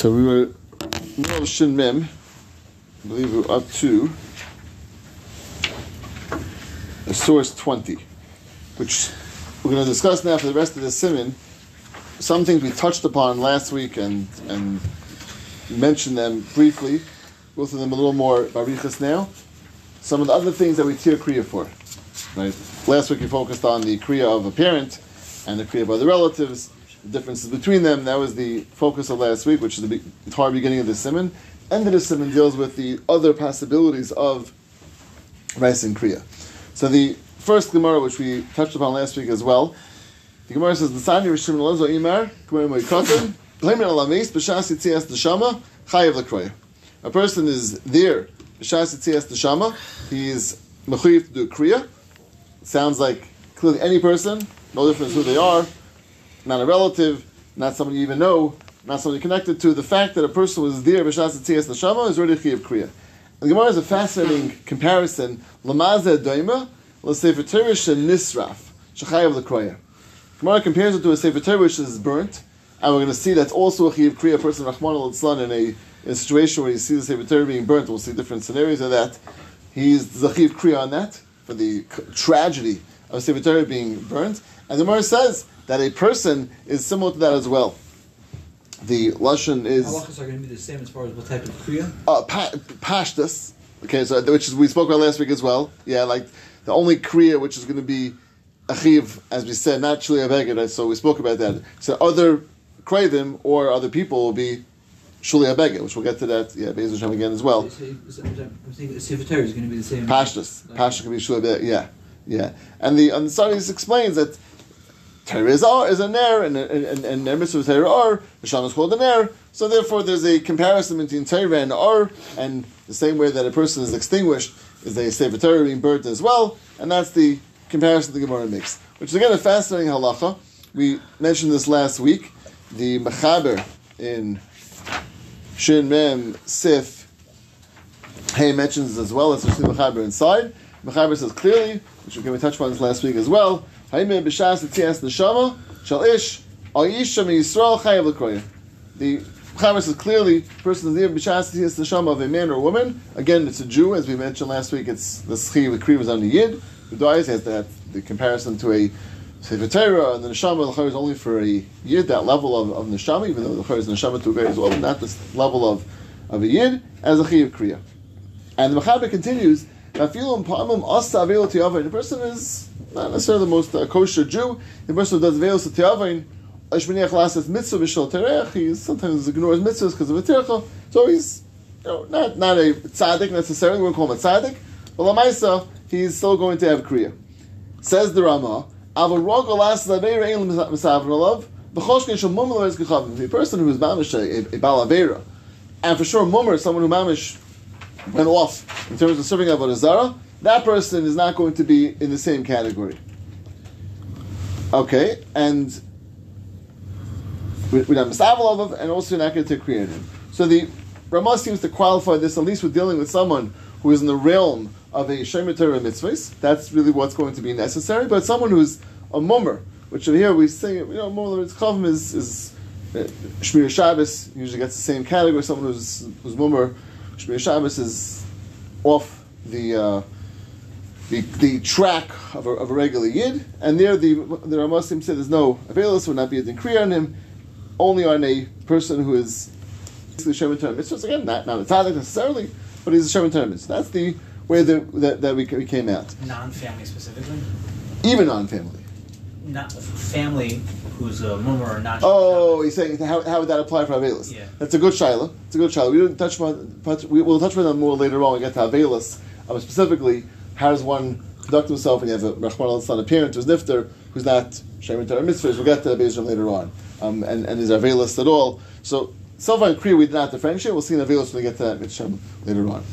So we were of Shin Mem. I believe we were up to the source 20, which we're going to discuss now for the rest of the simon. Some things we touched upon last week and and mentioned them briefly. Go through them a little more barichas now. Some of the other things that we tear kriya for. Right. Last week we focused on the kriya of a parent and the kriya of other relatives, differences between them. That was the focus of last week, which is the entire beginning of the simon. End of the simon deals with the other possibilities of rice and kriya. So the first Gemara, which we touched upon last week as well, the Gemara says, the "L'sani rishim lozo imar Gemara moikatim b'leimin alamis b'shas yitzias neshama chayav l'kroya." A person is there b'shas yitzias neshama. He is mechuyev to do kriya. Sounds like clearly any person, no difference who they are, not a relative, not someone you even know, not someone connected to. The fact that a person was there b'shas yitzias neshama is already chayav kriya. The Gemara is a fascinating comparison. Lamaza doima, l'sefer Torah nisraf, shechayav l'kroya. Gemara compares it to a sefer Torah which is burnt, and we're going to see that's also a chiyav kriya. A person Rahman al in a in a situation where you see the sefer Torah being burnt. We'll see different scenarios of that. He's zachiv kriya on that for the tragedy of sefer Torah being burnt, and the Gemara says that a person is similar to that as well the lashon is. Halachas are going to be the same as far as what type of kriya. Uh, pa- pashtus. Okay, so which is we spoke about last week as well. Yeah, like the only kriya which is going to be achiv, as we said, not shuli abeged. So we spoke about that. So other kravim or other people will be shuli abeged, which we'll get to that. Yeah, Beis Hashem again as well. I'm saying the sefer is going to be the same. Pashtus, pashtus can be shuli abeged. Yeah, yeah. And the and the explains that Torah is, a ner, and and and and mitzvah Torah are. Misham is called a ner. So therefore, there's a comparison between Torah and Ar, and the same way that a person is extinguished is a sefer Torah being burnt as well, and that's the comparison the Gemara makes, which is again a fascinating halacha. We mentioned this last week. The Mechaber in Shin Mem Sif Hey mentions as well, especially Mechaber inside. Mechaber says clearly, which we can touch upon this last week as well. Haime b'shas etzias neshama shal ish al yisha Yisrael chayav. The Chavis is clearly person is there b'shas etzias neshama of a man or a woman. Again, it's a Jew, as we mentioned last week. It's the schi the was on the yid who dies. Has that the comparison to a Sefer Torah and the neshama the is only for a yid that level of, of neshama, even though the is neshama to a as well, not this level of of a yid as a chiyav kriya. And the Mechaber continues. The person is not necessarily the most uh, kosher Jew. The person who does veils to Te'avain, Ashmaniach Lasas mitzvah b'shal terech, he sometimes ignores mitzvahs because of a tercha, so he's you know, not, not a tzaddik necessarily, we won't call him a tzaddik, but Lamaisa, he's still going to have kriya. Says the Rama, Avarog alas laveira ein misavin alav, b'choshkin shal mummer is gechavim. The person who is mamish a, a, a balavera, and for sure mummer is someone who mamish went off in terms of serving Avodah Zarah, that person is not going to be in the same category. Okay, and we have Misavalov, and also not going to create him. So the Ramah seems to qualify this, at least with dealing with someone who is in the realm of a Shemitah mitzvahs. That's really what's going to be necessary. But someone who's a mummer, which here we say, you know, mummer is, is uh, Shmir Shabbos usually gets the same category. Someone who's, who's mummer, Shmir Shabbos is off the. Uh, the, the track of a, of a regular yid, and there the the Ramasim said there's no availus would not be a kriya on him, only on a person who is basically Shemin mitzvahs. Again, not not a tzaddik necessarily, but he's a Shemin mitzvah. That's the way that that, that we, we came out. Non-family specifically. Even non-family. Not family who's a mummer or not. Oh, he's saying how, how would that apply for Avelis? Yeah. That's a good shaila. It's a good shaila. We didn't touch on, we will touch on that more later on. We get to Avelis. Um, specifically, how does one conduct himself when you have a Rahman al a parent who's nifter, who's not Shemin Torah mitzvahs? We'll get to the Beis later on. Um, and, and is Avelis at all. So, Selfa and Kriya, we did not differentiate. We'll see in Avelis when we get to that Mitzvah later on.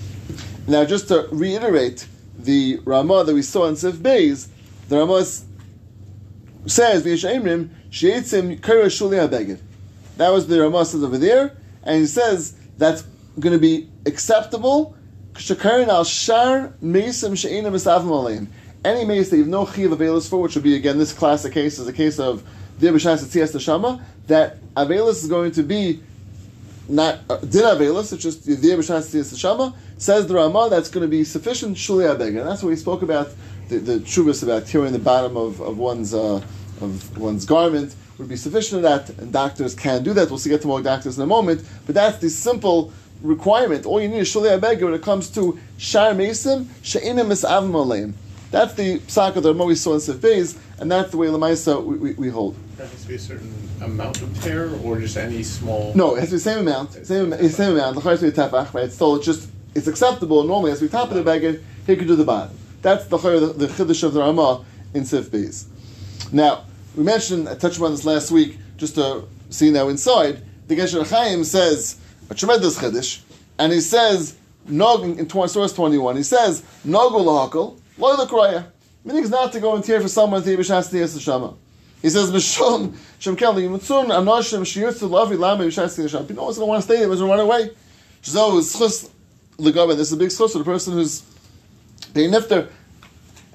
Now, just to reiterate the Ramah that we saw in Sif Beis, the Ramah says, V'yishayimrim, she'etzim kara shuli abeged. That was the Ramah says over there, and he says that's going to be acceptable Any mace that you have no chiv availus for, which would be again this classic case is a case of the b'shas etzias that availus is going to be not uh, din avelus, it's just the b'shas shama. Says the Rama that's going to be sufficient shuli and that's what we spoke about the, the about tearing the bottom of, of one's uh, of one's garment would be sufficient of that, and doctors can do that. We'll see get to more doctors in a moment, but that's the simple requirement. All you need is shuli abeg when it comes to shar mesim she'inim misavim aleim. That's the psak of the Rama we saw in Sif and that's the way Lamaisa we, we, we hold. That has to be a certain amount of tear, or just any small. No, it has to be the same amount. Same, same amount. The has to be tefach, right? Still, it's just it's acceptable. Normally, as we top of the baggage, he could do the bottom. That's the the, the chiddush of the Ramah in Beis. Now, we mentioned, I touched upon this last week, just to see now inside. The Gesher Chaim says a tremendous chiddush, and he says nog in source twenty one. He says nogul lahakol loy lekraya. Meaning is not to go and tear for someone to Yibashas the Shama. He says, Mishum, Shem Kelly, Yimutzun, Anoshim, Shiyutzu, Lavi, Lama, Yibashas the Shama. People always want to stay there, doesn't run away. Shazo is chus, Ligaba, this is a big chus for the person who's being nifter.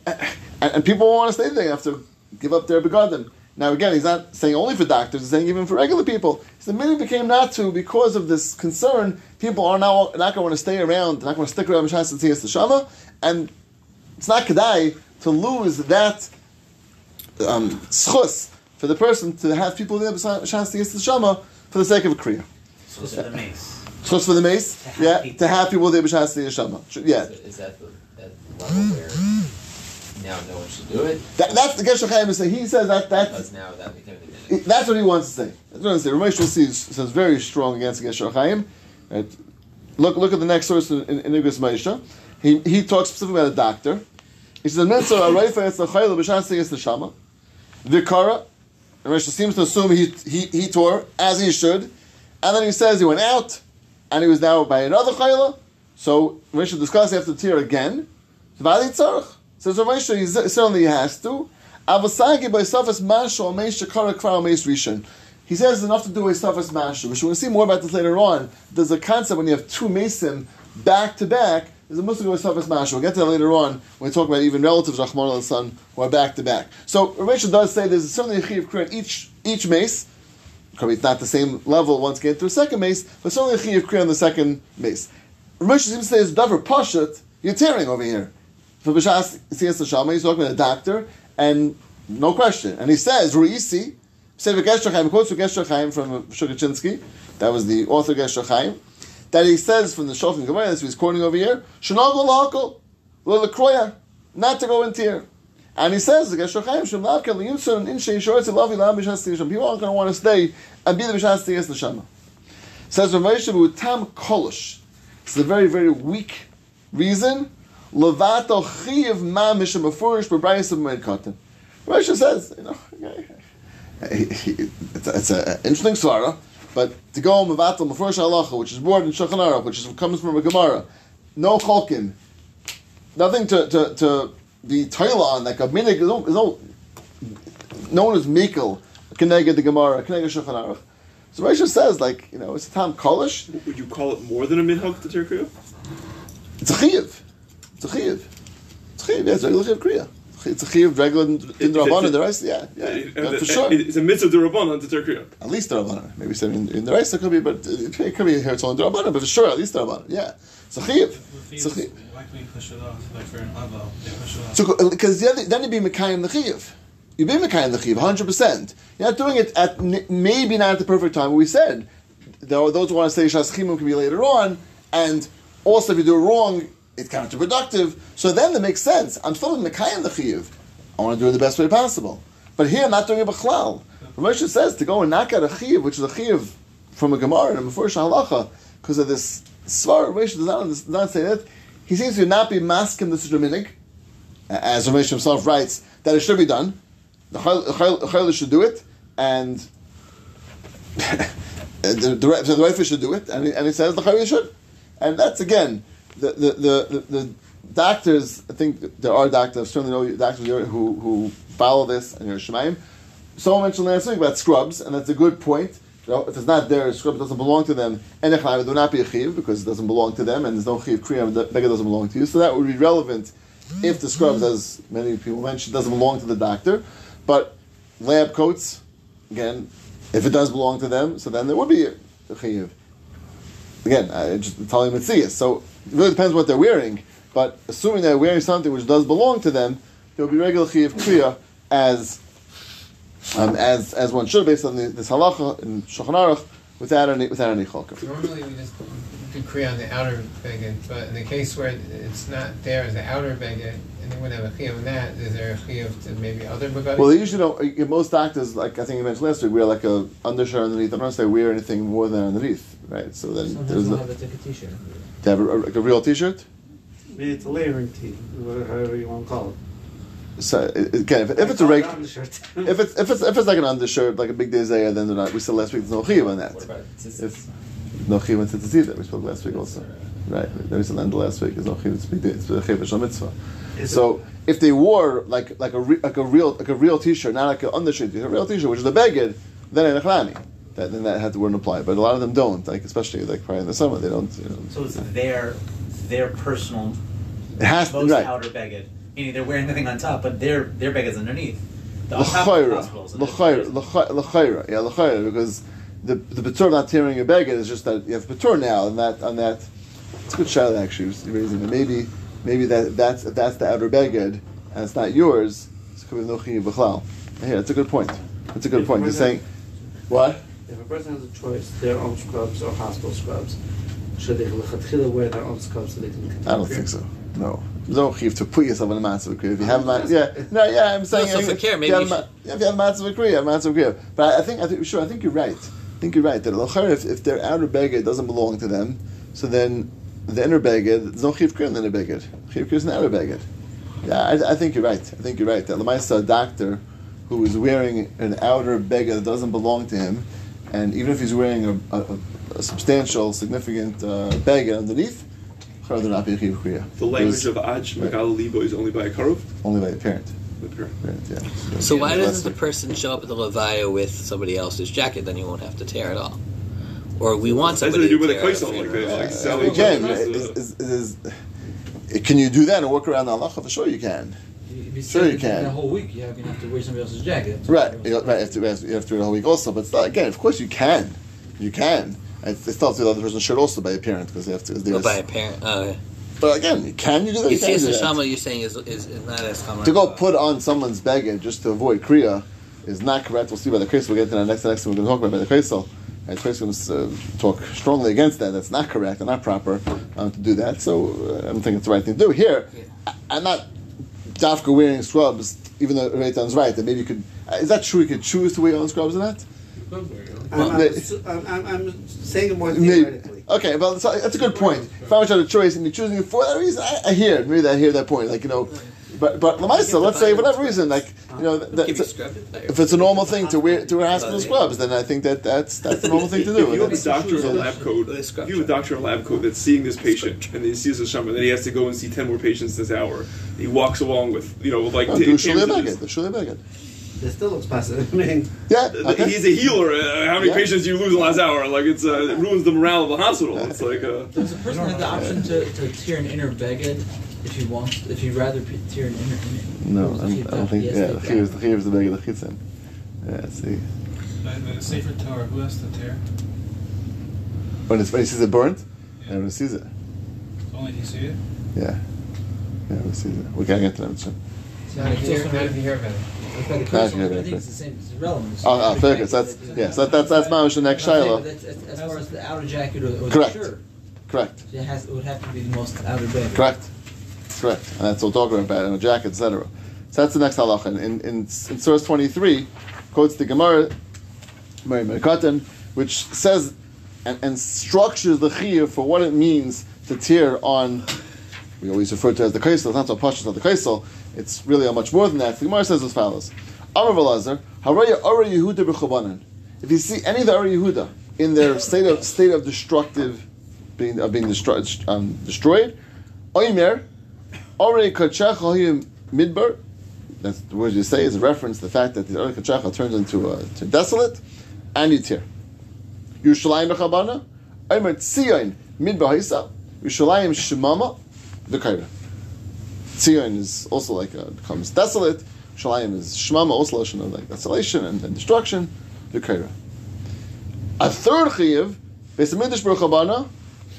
And, and people want to stay there, they have to give up their begadim. Now again, he's not saying only for doctors, he's saying even for regular people. The minute became not to because of this concern, people are now not going to want to stay around, they're not going to stick around Mishas and the Shama, and it's not kedai to lose that um, schus for the person to have people there to get the shama for the sake of a kriya. Schus for the mace. Schus for the mace, to yeah, to have people there b'shas the shama. Yeah. Is that the that level where now no one should do it? That, that's the Gesher Chaim say. He says that that's now that became the That's what he wants to say. That's what I say. Ramesh see says very strong against Gesher Chaim. Right? Look, look at the next source in, in, in Igris Maisha. He, he talks specifically about a doctor. He says, "Mitzvah arayfa es lachayla b'shas es neshama." Vikara, and Rashi seems to assume he, he he tore as he should, and then he says he went out, and he was now by another chayla. So Rashi discusses after the tear again. Vali tzarich says Rashi he certainly has to. Avasagi by safas mashal meish shakara kvar meish rishon. He says it's enough to do with safas mashal. Which to see more about this later on. There's a concept when you have two mason back to back There's a Muslim with Safas Masha. We'll get to that later on when we talk about even relatives, Rahman al son, who are back to back. So Rachel does say there's certainly a Chiv Kriya each, each mace. Probably it's not the same level once get to a second mace, but certainly a Chiv Kriya on the second mace. Ramesh seems to say it's Davar Pashat, you're tearing over here. For Bishas Siyas Shama, he's talking to a doctor, and no question. And he says, Ruisi, said Gesher quotes Gesher Chaim from Tukachinsky, that was the author Gesher that he says from the Shulchan Gemara, that's what he's quoting over here, Shenagol Hakol, not to go in tear. And he says, the Gesher Chaim, Shem Lavka, Lavi, Lam, Bishas Tisham. People aren't going to want to stay and be the Bishas Tiyas Neshama. Says Ramesha, Tam Kolish. It's a very, very weak reason. Levato Chiv Ma Misham Afurish, Bebrayas of. Ramesha says, you know, it's an interesting svara. But to go mevatel mefurish halacha, which is word in Shulchan Aruch, which is, comes from a Gemara, no cholkin, nothing to to, to be taila on. Like a minig, no, no, no one is mikel keneged the Gemara, keneged Shulchan Aruch. So Rashi says, like you know, it's a tam kolish. Would you call it more than a minhag to Turkey? It's a chiv. It's a chiv. It's a chiv. Yeah, it's a regular chiv kriya. It's a chiyuv regular in the rabbanon. The rest, yeah, yeah, yeah for sure. It's a mitzvah the rabbanon to turkey. At least the rabbanon. Maybe say in, in the rest it could be, but it, it could be here it's on the rabbanon. But for sure, at least the rabbanon. Yeah, it's a chiyuv. It's a chiyuv. Why can we push it off? Like for an avo, they push it off. So because then, then you'd be mekayim the chiyuv. You'd be mekayim the chiyuv, hundred percent. You're not doing it at maybe not at the perfect time. We said there are those who want to say shaschimum can be later on, and also if you do it wrong, it's counterproductive. So then it makes sense. I'm still in mekayim the chiyuv. I want to do it the best way possible. But here, I'm not doing it b'chlal. Moshe says to go and knock out a chiv, which is a chiv from a Gemara and a Mefurish halacha, because of this svar. Moshe does not, does not say that. He seems to not be masking the Sudraminik, as Ramesh himself writes, that it should be done. The Chayla should do it, and the, the, the, the should do it, and and he says the Chayla should. And that's again, the, the, the, the doctors, I think there are doctors, certainly know doctors who, who follow this and you're Shemaim. Someone mentioned last week about scrubs, and that's a good point. You know, if it's not there, scrub doesn't belong to them. And it will not be a chiv because it doesn't belong to them, and there's no chiv kriyam, the beggar doesn't belong to you. So that would be relevant if the scrubs, as many people mentioned, doesn't belong to the doctor. But lab coats, again, if it does belong to them, so then there would be a chiv. again, I just telling Mitzias. So it really depends what they're wearing. But assuming they're wearing something which does belong to them, there will be regular chiv kriya as um, as as one should based on the, this halacha in Shulchan Aruch without any without any chalker. Normally, we just do kriya on the outer beged, but in the case where it's not there as the outer beged, and they wouldn't have a chiyuv on that, is there a chiyuv to maybe other begadim? Well, they usually don't. uh, Most doctors, like I think you mentioned last week, wear like a undershirt underneath. I don't know if they wear anything more than underneath, right? So then Sometimes there's they'll no, have a, like a t-shirt. They have a, like a real T-shirt. It's a layering tee, whatever however you want to call it. So again, if, if it's a Like, regular. undershirt. If it's if it's if it's like an undershirt, like a big day then they're not. We said last week there's no chiyuv on that. What? If no chiyuv on tzitzit either, we spoke last week also. Right, there was an end last week. There's no chiyuv. It's big day. It's a chiyuv mitzvah. So if they wore like like a re, like a real like a real T-shirt, not like an undershirt, a real T-shirt, which is a beged, then in a that then that had to wouldn't apply. But a lot of them don't. Like especially like probably in the summer, they don't. You know, So it's their their personal it has to most right. outer beged. Meaning they're wearing the thing on top, but their their beged's underneath. The L'chayra, l'chayra, l'chayra, yeah, l'chayra, because the the betur not tearing your beged is just that you have betur now, and that on that. It's a good shout actually. Raising it. Maybe maybe that that's that's the outer beged and it's not yours. It's could be no chiyuv b'chlal. Yeah, that's a good point. That's a good point. You're saying what? If a person has a choice, their own scrubs or hospital scrubs, should they lechatchila wear their own scrubs so they can continue? I don't think so. No. There's no chiv to put yourself in a matzah kriya. If you have a matzah, yeah, no, yeah, I'm saying. so if for care, you maybe have you a ma- yeah, if you have a matzah kriya, a matzah kriya. But I, I think, I think, sure, I think you're right. I think you're right that l'chayr, if, if their outer beged doesn't belong to them, so then the inner beged, there's no chiv kriya in the inner beged. Chiv kriya is in the outer beged. Yeah, I, I think you're right. I think you're right. That Lamaisa, a doctor who is wearing an outer beged that doesn't belong to him, and even if he's wearing a, a, a substantial, significant uh, beged underneath, chayr, they're not being chiv kriya. The language Because- of Aj Right. Megal Libo is only by a karov. only by a parent. The parent. Parent, yeah. So why doesn't the person show up at the Levaya with somebody else's jacket? Then you won't have to tear it all. Or we want That's what somebody they do with to a kaisel, like off. like sell You can. Is, is, is, is- can you do that and work around the halacha? For sure you can. You'd Sure you can. The whole week, you're gonna have to wear somebody else's jacket. Right. You, right. You have to, you have to do it the whole week also. But still, again, of course you can. You can. And It still has the other person's shirt also by a parent because they have to. Or there's- by a parent. Oh, yeah. But again, can you do that? You You see, can it's do the shama you're saying is, is, is not as common. To go put on someone's beged just to avoid kriya is not correct. We'll see by the case. We'll get to that next. The next thing we're going to talk about by the kesel. And the going to uh, talk strongly against that. That's not correct and not proper um, to do that. So uh, I don't think it's the right thing to do. Here, I, I'm not dafka wearing scrubs, even though Reitan's right. That maybe you could. Is that true? You could choose to wear own scrubs or not? I'm, I'm, I'm, I'm, saying it more theoretically. Okay, well, that's, a good point. If I was had a choice and you're choosing it for that reason, I, I hear it. Maybe I hear that point. Like you know, but but Lamaisa, let's say for whatever reason, like you know, that, Give you that's- scrubbed it there. if it's a normal thing to wear to wear hospital scrubs, then I think that that's that's the normal thing to If do. you have a doctor in a lab coat, With if you have a doctor in a lab coat that's seeing this patient, and he sees a shama, and then he has to go and see ten more patients this hour. He walks along with, you know, like Oh, t- do cans Shulei of this- the Shulei Beged. It still looks passive. I mean, Yeah, okay. He's a healer. Uh, how many Yeah. patients do you lose in the last hour? Like it's uh, it ruins the morale of the hospital. It's like uh, Does a person have the option to, to tear an inner beged if he wants, if you'd rather p- tear an inner? inner No, I does don't, he I don't have- think. Yeah, the take chiv is the chiv is the Beged the chitzin. Yeah, see. But, but it's Torah. Who has to tear? When it's when he sees it burnt, everyone sees it. Only he see it. Yeah, yeah, everyone sees it. We can't get to that. soon. Not if you hear, not if you hear about it. That's by the Not case, I think it's the same. It's irrelevant. It's Oh, oh, the fair, jacket 'cause that's yeah. So that's that's my the next But shiloh. that's- that's- As far as the outer jacket or, or Correct. the shirt, Correct. it has it would have to be the most outer beged. Correct. Correct. And that's what we're talking about, and a jacket, etc. So that's the next halacha. In, in, in, in source 23, quotes the Gemara, Mary Merkatan, which says and, and structures the chiyuv for what it means to tear on, we always refer to as the kaisel, it's not so pashas of the kaisel, it's really much more than that. The Gemara says as follows, Velazar, Haraya Ara Yehuda. If you see any of the Ara Yehuda in their state of, state of destructive, being, of being destroyed, um, destroyed, Oimer, Ore Kachacha Midbar, that's the word you say is a reference to the fact that the Ore Kachacha turns into a to desolate, and you tear. Yerushalayim Bechabana, Oimer Tzion Midbar Haisa, Yerushalayim Shemama, the. Tzion is also like a, becomes desolate. Shalayim is Shemama, also of like desolation and, and destruction. The. A third chiyuv, Beis Hamikdash Baruch Habana,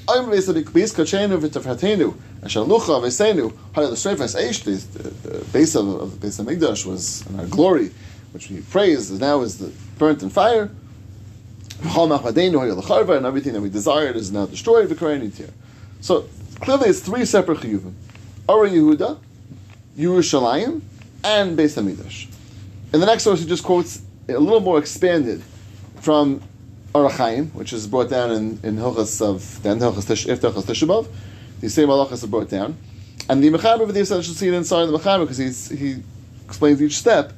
I'm basically base kachenu v'tafhatenu ashalucha v'seinu hayal the streifas eish the, the, the base of, of the base of Migdash was in our glory, which we praise is now is the burnt in fire. And everything that we desired is now destroyed. So clearly it's three separate chiyuvim: Ara Yehuda, Yerushalayim, and Beis Hamikdash. In the next verse, he just quotes a little more expanded from Orach Chaim, which is brought down in, in Hilchas of then Hilchas Tish, Tisha B'Av. The same halachas are brought down, and the Mechaber of the Yisrael should inside the Mechaber because he explains each step.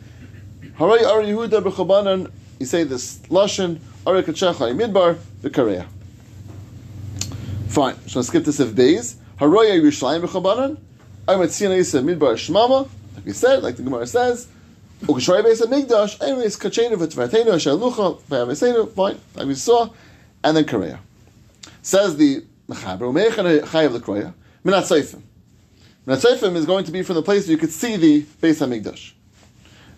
Haray Ar Yehuda b'Chobanan. You say this lashon Ar Kachecha Midbar v'Kareya. Fine. So let's skip this if days. Haroya Yerushalayim b'Chobanan. I'm at Tzina Yisa Midbar Shmama. Like we said, like the Gemara says. Ukashrei Beis Hamikdash. Anyways, Kachenu v'Tvatenu Shalucha v'Avesenu. Fine, like we saw, and then Korea. Says the Mechaber Umeichan Chayav l'Kroya Minat Seifim. Minat Seifim is going to be from the place where you could see the Beis Hamikdash.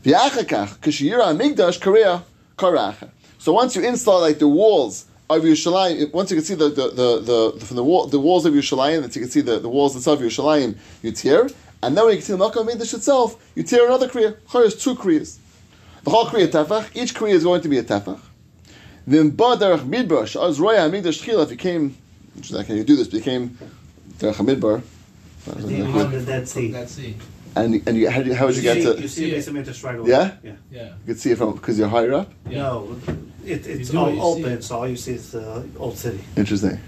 V'Achakach Kashiyira Hamikdash Korea Karacha. So once you install like the walls of Yerushalayim, once you can see the, the, the, the from the wall, the walls of Yerushalayim, that you can see the, the walls itself of Yerushalayim, you tear, and then when you can see the Makkah Mikdash itself, you tear another kriya. Chor is two kriyas. The whole kriya tefach. Each kriya is going to be a tefach. Then ba derech midbar shaz roya Hamikdash. If you came, which is not can you do this? became the Hamidbar. derech midbar. The Dead Sea. Let's. And and you, how, did you, how would you, get see, to? You see Beis Hamikdash right away. Yeah? Yeah. Yeah. You could see it from because you're higher up. Yeah. No, it, it's all what you see. open, so all you see is the old city. Interesting.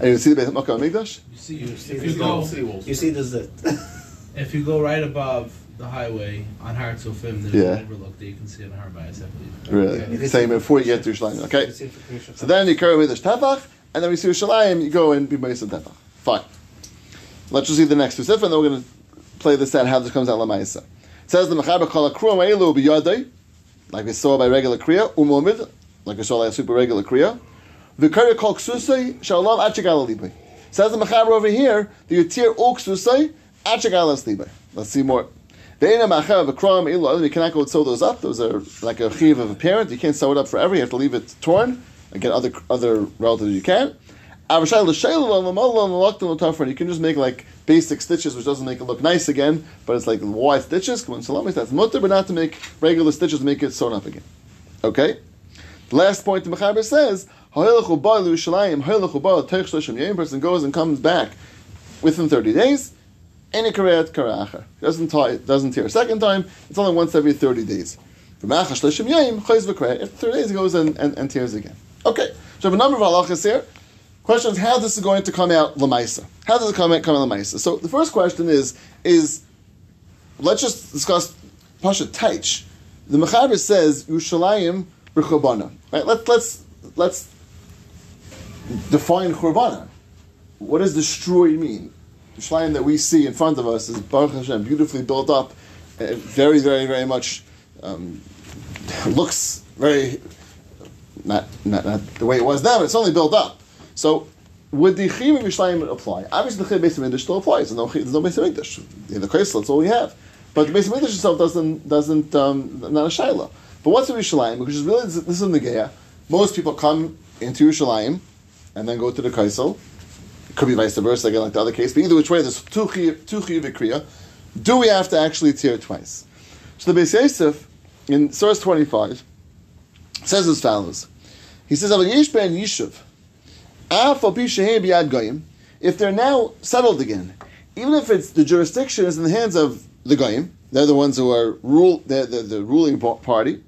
And you see the Makkah Mikdash. You see, You see if the you go, City walls. You see the zit. if you go right above the highway on Har Tzofim, there's Yeah. an overlook that you can see on Har Bayis, I believe. Really? Okay. You can Same see- before you get to Yerushalayim. Okay. see the Kedusha. So then you carry with the tefach, and then we see Yerushalayim. You go and be Ma'isa tefach. Fine. Let's just see the next specific, and then we're going to play this out how this comes out Lamaisa. It says the Mechaber Kol Akruam Elu B'Yadai, like we saw by regular Kriya, Umomid, like we saw by super regular Kriya. V'Kari Kol Ksusai Shalom Achagal Libay. Says the Mechaber over here, the Yatir Ol Ksusai Achagal Libay. Let's see more. You cannot go sew those up. Those are like a chiv of a parent. You can't sew it up forever. You have to leave it torn. Again, other other relatives you can. You can just make like basic stitches, which doesn't make it look nice again, but it's like wide stitches. On, salamis, that's mutter, but not to make regular stitches, make it sewn up again. Okay? Last point the Mechaber says. Person goes and comes back within 30 days. Any karayat karacha. Doesn't tie, doesn't tear a second time. It's only once every 30 days. From. After 30 days, he goes and, and, and tears again. Okay. So a number of halachas here. Question is how this is going to come out lamaisa. How does it come out come out lamaisa? So the first question is is let's just discuss pasha taich. The Mechaber says Yushalayim b'churbana. Right? Let's let's let's define churbana. What does destroy mean? The Yerushalayim that we see in front of us is Baruch Hashem, beautifully built up, uh, very very very much um, looks very not, not not the way it was then, but it's only built up. So would the Chiyuv of apply? Obviously, the Chiyuv Beis Hamikdash still applies. There's no, there's no. In the Kreisel, that's all we have. But the Beis Hamikdash itself doesn't doesn't um, not a Shaila. But what's the Yerushalayim? Because really this is in the Geya. Most people come into Yerushalayim and then go to the Kreisel. It could be vice versa again, like the other case. But either which way, there's two Chiyuv Kriya. Do we have to actually tear it twice? So the Beis Yosef in source 25 says as follows. He says, "Aber yesh ben yishuv, af al pi shehem goyim, if they're now settled again, even if it's the jurisdiction is in the hands of the goyim, they're the ones who are rule, the, the ruling party.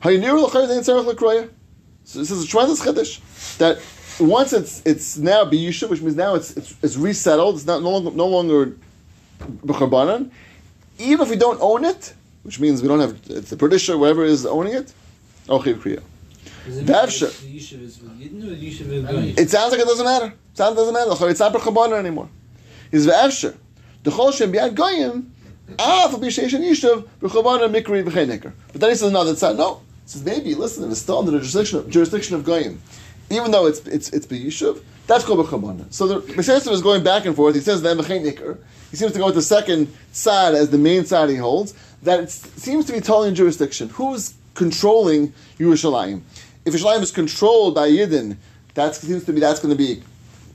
So this is a tremendous chiddush that once it's it's now biyishuv, which means now it's it's, it's resettled. It's not no longer no longer. Even if we don't own it, which means we don't have it's the or whoever is owning it, ochiv kriya. Does it Davsha. mean The yishuv is with Yidden or the yishuv is Goyim? It sounds like it doesn't matter. It sounds doesn't matter. It's not b'chabana anymore. He's ve'efsher. The chol shem biad goyim. Ah, for b'sheish and yishuv b'chabana mikri v'cheineker. But then he says another side. No, he says maybe listen. It's still under the jurisdiction of, jurisdiction of goyim, even though it's it's it's b'yishuv. That's called b'chabana. So the Meshayim is going back and forth. He says then v'cheineker. He seems to go with the second side as the main side he holds. That it seems to be totally in jurisdiction. Who's controlling Yerushalayim? If Yerushalayim is controlled by Yidden, that seems to be that's going to be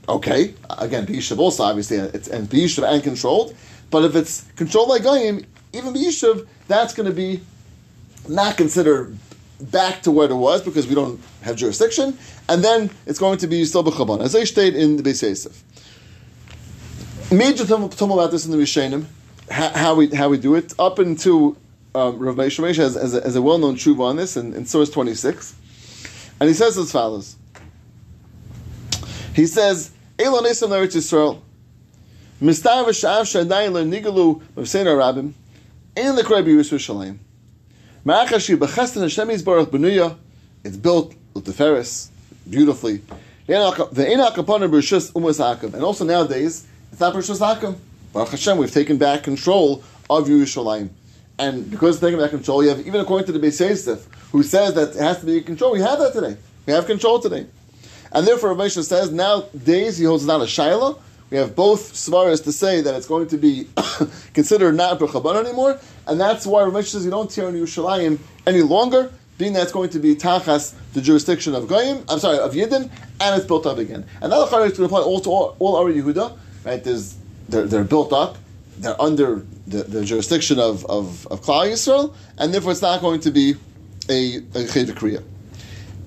Okay, again, B'Yishav also obviously, it's and B'Yishav and controlled. But if it's controlled by Goyim, even B'Yishav, that's going to be not considered back to where it was because we don't have jurisdiction, and then it's going to be still b'chaban. As I state in the Beis Yosef. Major talk about this in the Rishonim, how, we how we do it up into um, Rav Meir has, has, a, a well-known tshuva on this in, in source 26, and he says as follows. He says, "Elon Esam Eretz Yisrael, Mistav Sha'av Shadayin Nigalu Mavsein Arabim, Ein Lekray B'Yus Yerushalayim." Ma'achashi b'chesed Hashem Yisbarach Benuya, it's built with the ferris beautifully. The Enak upon Bershus Umas and also nowadays it's not Bershus Hakim. Baruch Hashem, we've taken back control of Yerushalayim, and because we've taken back control, you have even according to the Beis who says that it has to be control. We have that today. We have control today, and therefore Rav says nowadays he holds not a shaila. We have both svaras to say that it's going to be considered not b'chaban anymore, and that's why Rav says you don't tear in Yerushalayim any longer, being that it's going to be tachas the jurisdiction of Goyim, I'm sorry, of Yidden, and it's built up again. And that is going to apply also to all, all our Yehuda, right? There's, they're, they're built up, they're under the, jurisdiction of, of, of Klal Yisrael, and therefore it's not going to be a, a Ched Kriya.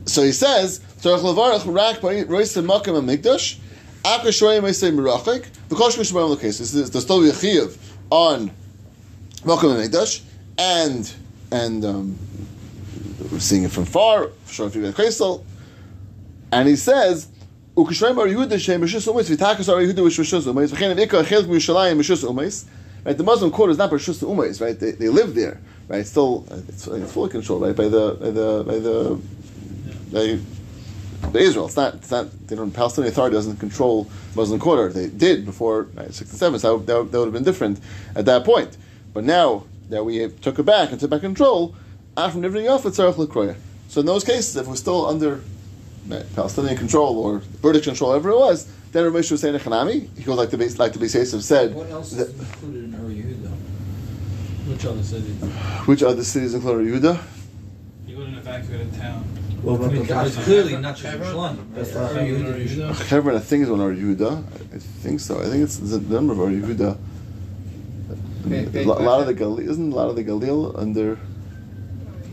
So he says, Tzarech levarach rak roisem makom hamikdash, after shoyim eisei merachik, v'kosh kishmayim lokes. This is the story of Chiyuv on makom hamikdash, and and um, we're seeing it from far. Sure, if you get Kreisel, and he says. Shem Right, the Muslim quarter is not Rishus Umeis, right? They, they live there, right? It's still it's, it's fully controlled, right, by the by the by the Israel. It's not it's not they don't Palestinian Authority doesn't control Muslim quarter. They did before right, '67, so that, that, would have been different at that point. But now that we took it back and took back control, after off it's Tzarech. So in those cases, if we're still under Palestinian control or British control, whatever it was, then Rav Moshe was saying Hanami. He goes like the base, like the Beis Yosef said. What else that- is included in Ur Yehuda? Which other cities? which other cities include Yehuda? You go to an evacuated town. Well, I but mean, because- it's clearly not just Hebron? Yerushalayim. That's Ur not- Yehuda. Hebron, I think is one Or Yehuda. I think so. I think it's the number of Or Yehuda. They- A lot of the Galil isn't a lot of the Galil under.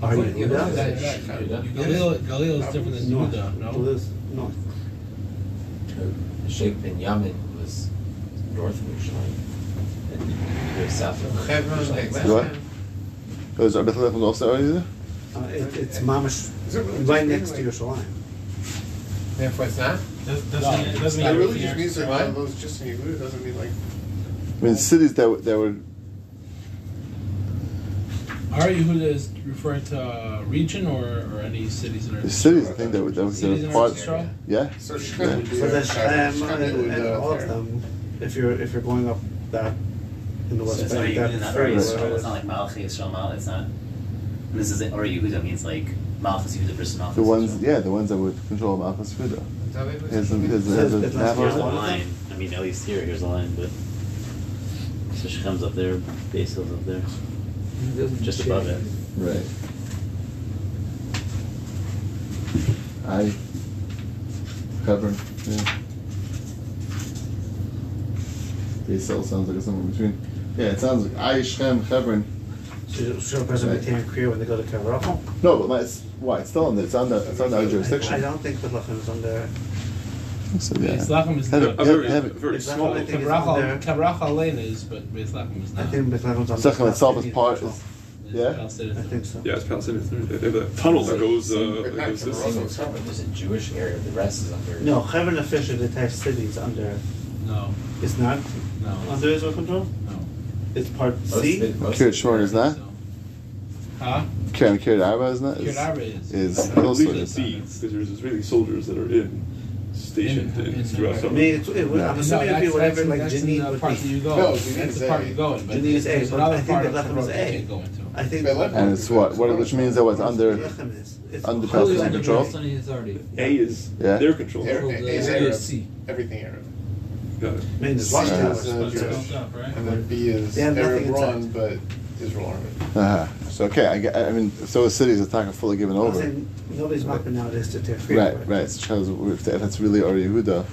Are you Yeah, Yehuda? that- that- Galil, Galil is different than North. Yehuda, no? It is north. Sheikh Ben Yamin was north of Yerushalayim, and you're south of Hebron, like Yerushalayim. West What? Ham. Is Bethlehem was also Or Yehuda? Uh, it, it's mamish Is it really right just next being to like- Yerushalayim. Therefore, it's not. Does, doesn't, No, it doesn't It mean really just else- means that What? one just in Yehuda doesn't mean like. I mean, cities that were- that were Ur Yehuda is referring to uh, region or, or any cities in Eretz the cities. I think that were that was Cities in part. Eretz Yisrael? Yeah. So Yeah. Shechem would be So a there's Shechem- and, and all of them. If you're if you're going up that in the So west it's bank, Ori that not ferry, Ori Yisrael. It's is. not like Malach Yisrael. Mal. It's not. This is Ori Yehuda means like Malchus Yehuda versus Malchus. The ones, Yisrael. yeah, the ones that would control Malchus Yehuda. Is that what? Has a, has a, Says has map Here's on the it? line. I mean, at least here, here's the line, but so Shechem's up there, Base Hill's up there, It doesn't just change. above it. Right. I. Hebron, yeah. Beisel sounds like it's somewhere between. Yeah, it sounds like I, Shem, Hebron. So, so a person Right. may take Kriya when they go to Kever Rachel. No, but my, it's, why? It's still under, it's under, it's under our jurisdiction. I, I don't think Bethlehem is under. So, yeah. Beis Lachem is Heather- not. A very, Heather- very small. like- think it's under- Kavrach Alein is, but Beis Lachem is I not. think Bethlehem's under. Sechem itself is part, control. is, yeah? I think so. Yeah, it's Palestinian. They have a tunnel that goes. Uh, that Back goes this. Morocco. A Jewish area, the rest is under. No, Hebron officially attached cities under. No, It's not no, under Israel control. no. It's part Most C. of it- most Kiryat of Shimon is not? So. Huh? Kiryat Kiryat Arba is not? Kiryat Arba is. is I believe also it's B because there's Israeli soldiers that are in stationed In- in, in- throughout I summer. mean, it's, it, would- I'm No, assuming it'd be whatever that's- like that's in Jenin the would part be. you go. No, that's the part you go in. But Jenin is A, there's but I think part the of Bethlehem is Hebron you A. can't go into. I think. And it's what? What? Which means that what's under. Bethlehem is. It's under Palestinian control? A is Yeah. their control. A is Arab. C. Everything Arab. Got it. I mean, there's Washington. is uh, but, Jewish, and then B is They have nothing Arab run, but Israel army. So okay, I, I mean, so the cities it's not fully given I'm over. saying nobody's knocking nowadays to take free. Right, right. So shows if that's really Or Yehuda,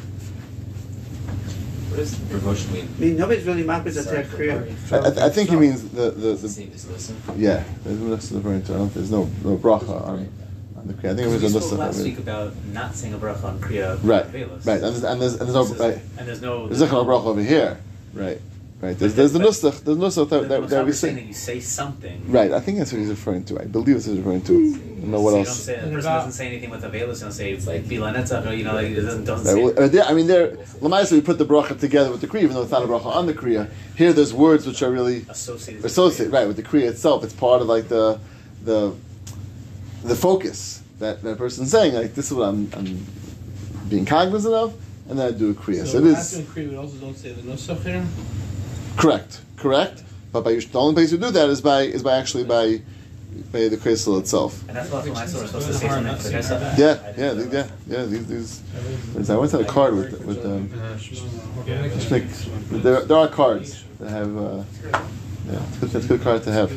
What does Rav mean? I mean, nobody's really mapping the Sorry tech for Korea. I, I, I think he means the the, the Same yeah. There's no referring to. I don't, there's no no bracha on, on the kriya. I think it was we a spoke nusach. last I mean. week about not saying a bracha on kriya Right, velas. right, and there's, and there's, and there's no right. and there's no There's no bracha over here. Right, right. There's there's the nusach. There's nusach that, that, that we say. that you say something. Right, I think that's what he's referring to. I believe that's what he's referring to. I don't know what so else. Don't say, the person doesn't say anything with a velas. You don't say it's like bilanetzach, or you know, like, it doesn't doesn't Right, say. well, uh, there- I mean, there. Lamaisa, we put the bracha together with the kriya, even though it's not a bracha on the kriya. Here, there's words which are really associated. associated, right, with the kriya itself. It's part of like the the the focus that that person's saying. Like this is what I'm, I'm being cognizant of, and then I do a kriya. So, So, it we is have to agree. We also don't say the nusach here. Correct, correct. But by the only place you do that is by is by actually by by the kriyasel itself. And that's why for my story, we're supposed to say something for the guys. Yeah, yeah, these- yeah, yeah. These, these. I once had a card with with. Um, just there, there are cards that have. Uh, yeah, it's good, that's a good card to have.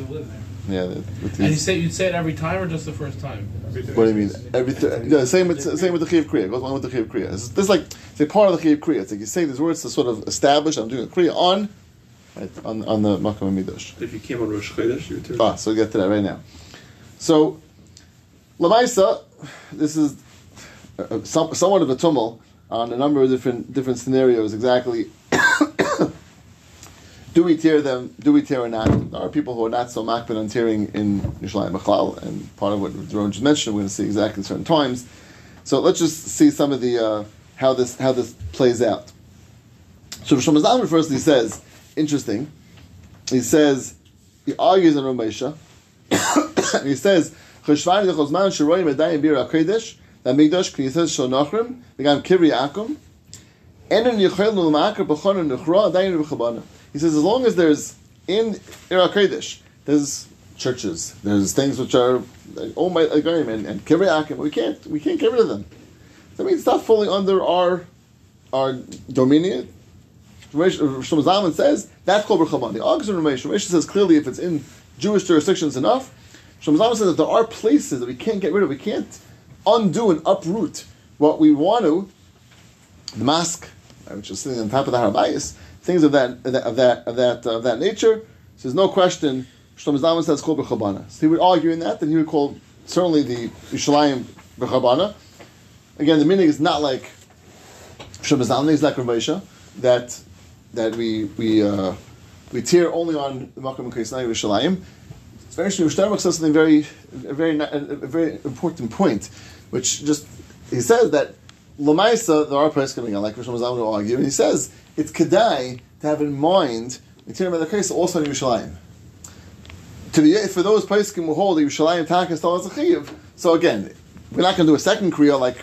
Yeah, that- with And you these. say you'd say it every time or just the first time? What do you mean? Every th- yeah, same with same with the Chiyav Kriya. It goes along with the Chiyav Kriya. It's, this is like it's a part of the Chiyav Kriya. It's like you say these words to sort of establish I'm doing a Kriya on, right, on on the Makam Midosh. If you came on Rosh Chodesh, you would turn. Ah, so we'll get to that right now. So, Lamaisa, this is uh, some, somewhat of a tumult on a number of different different scenarios. Exactly, do we tear them? Do we tear or not? There are people who are not so makbid on tearing in Yerushalayim Machlal, and part of what Jerome just mentioned, we're going to see exactly certain times. So let's just see some of the uh, how this how this plays out. So Shlomo Zalman firstly says, interesting. He says he argues on Ramesha. he says, "Cheshvan bir akum adayin b'chabana." He says, as long as there's in Ir HaKodesh, there's churches, there's things which are like, oh my agaim and, and kivri akum, we can't we can't get rid of them. That means it's not fully under our our dominion. Ramesh- Shlomo Zalman says that's called B'chabana. The August of Ramesh, Ramesh says clearly if it's in Jewish jurisdictions enough. Shlomo Zalman says that there are places that we can't get rid of. We can't undo and uproot what we want to. The mosque, uh, which is sitting on top of the Harabayas, things of that of that of that of that, that nature. So there's no question. Shlomo Zalman says called B'chabana. So he would argue in that, then he would call certainly the Yerushalayim B'chabana. Again, the meaning is not like Shlomo Zalman is like Ramesha that that we we uh, we tear only on the Makom Kaisnai Yerushalayim. It's very interesting. Shtarmak says something very a very a very important point, which just he says that Lamaisa there are press coming out like Rishon Zalman will argue, and he says it's kedai to have in mind tear case also in Yerushalayim. To be for those places who hold the Yerushalayim takas chiyuv. So again, we're not going to do a second kriya like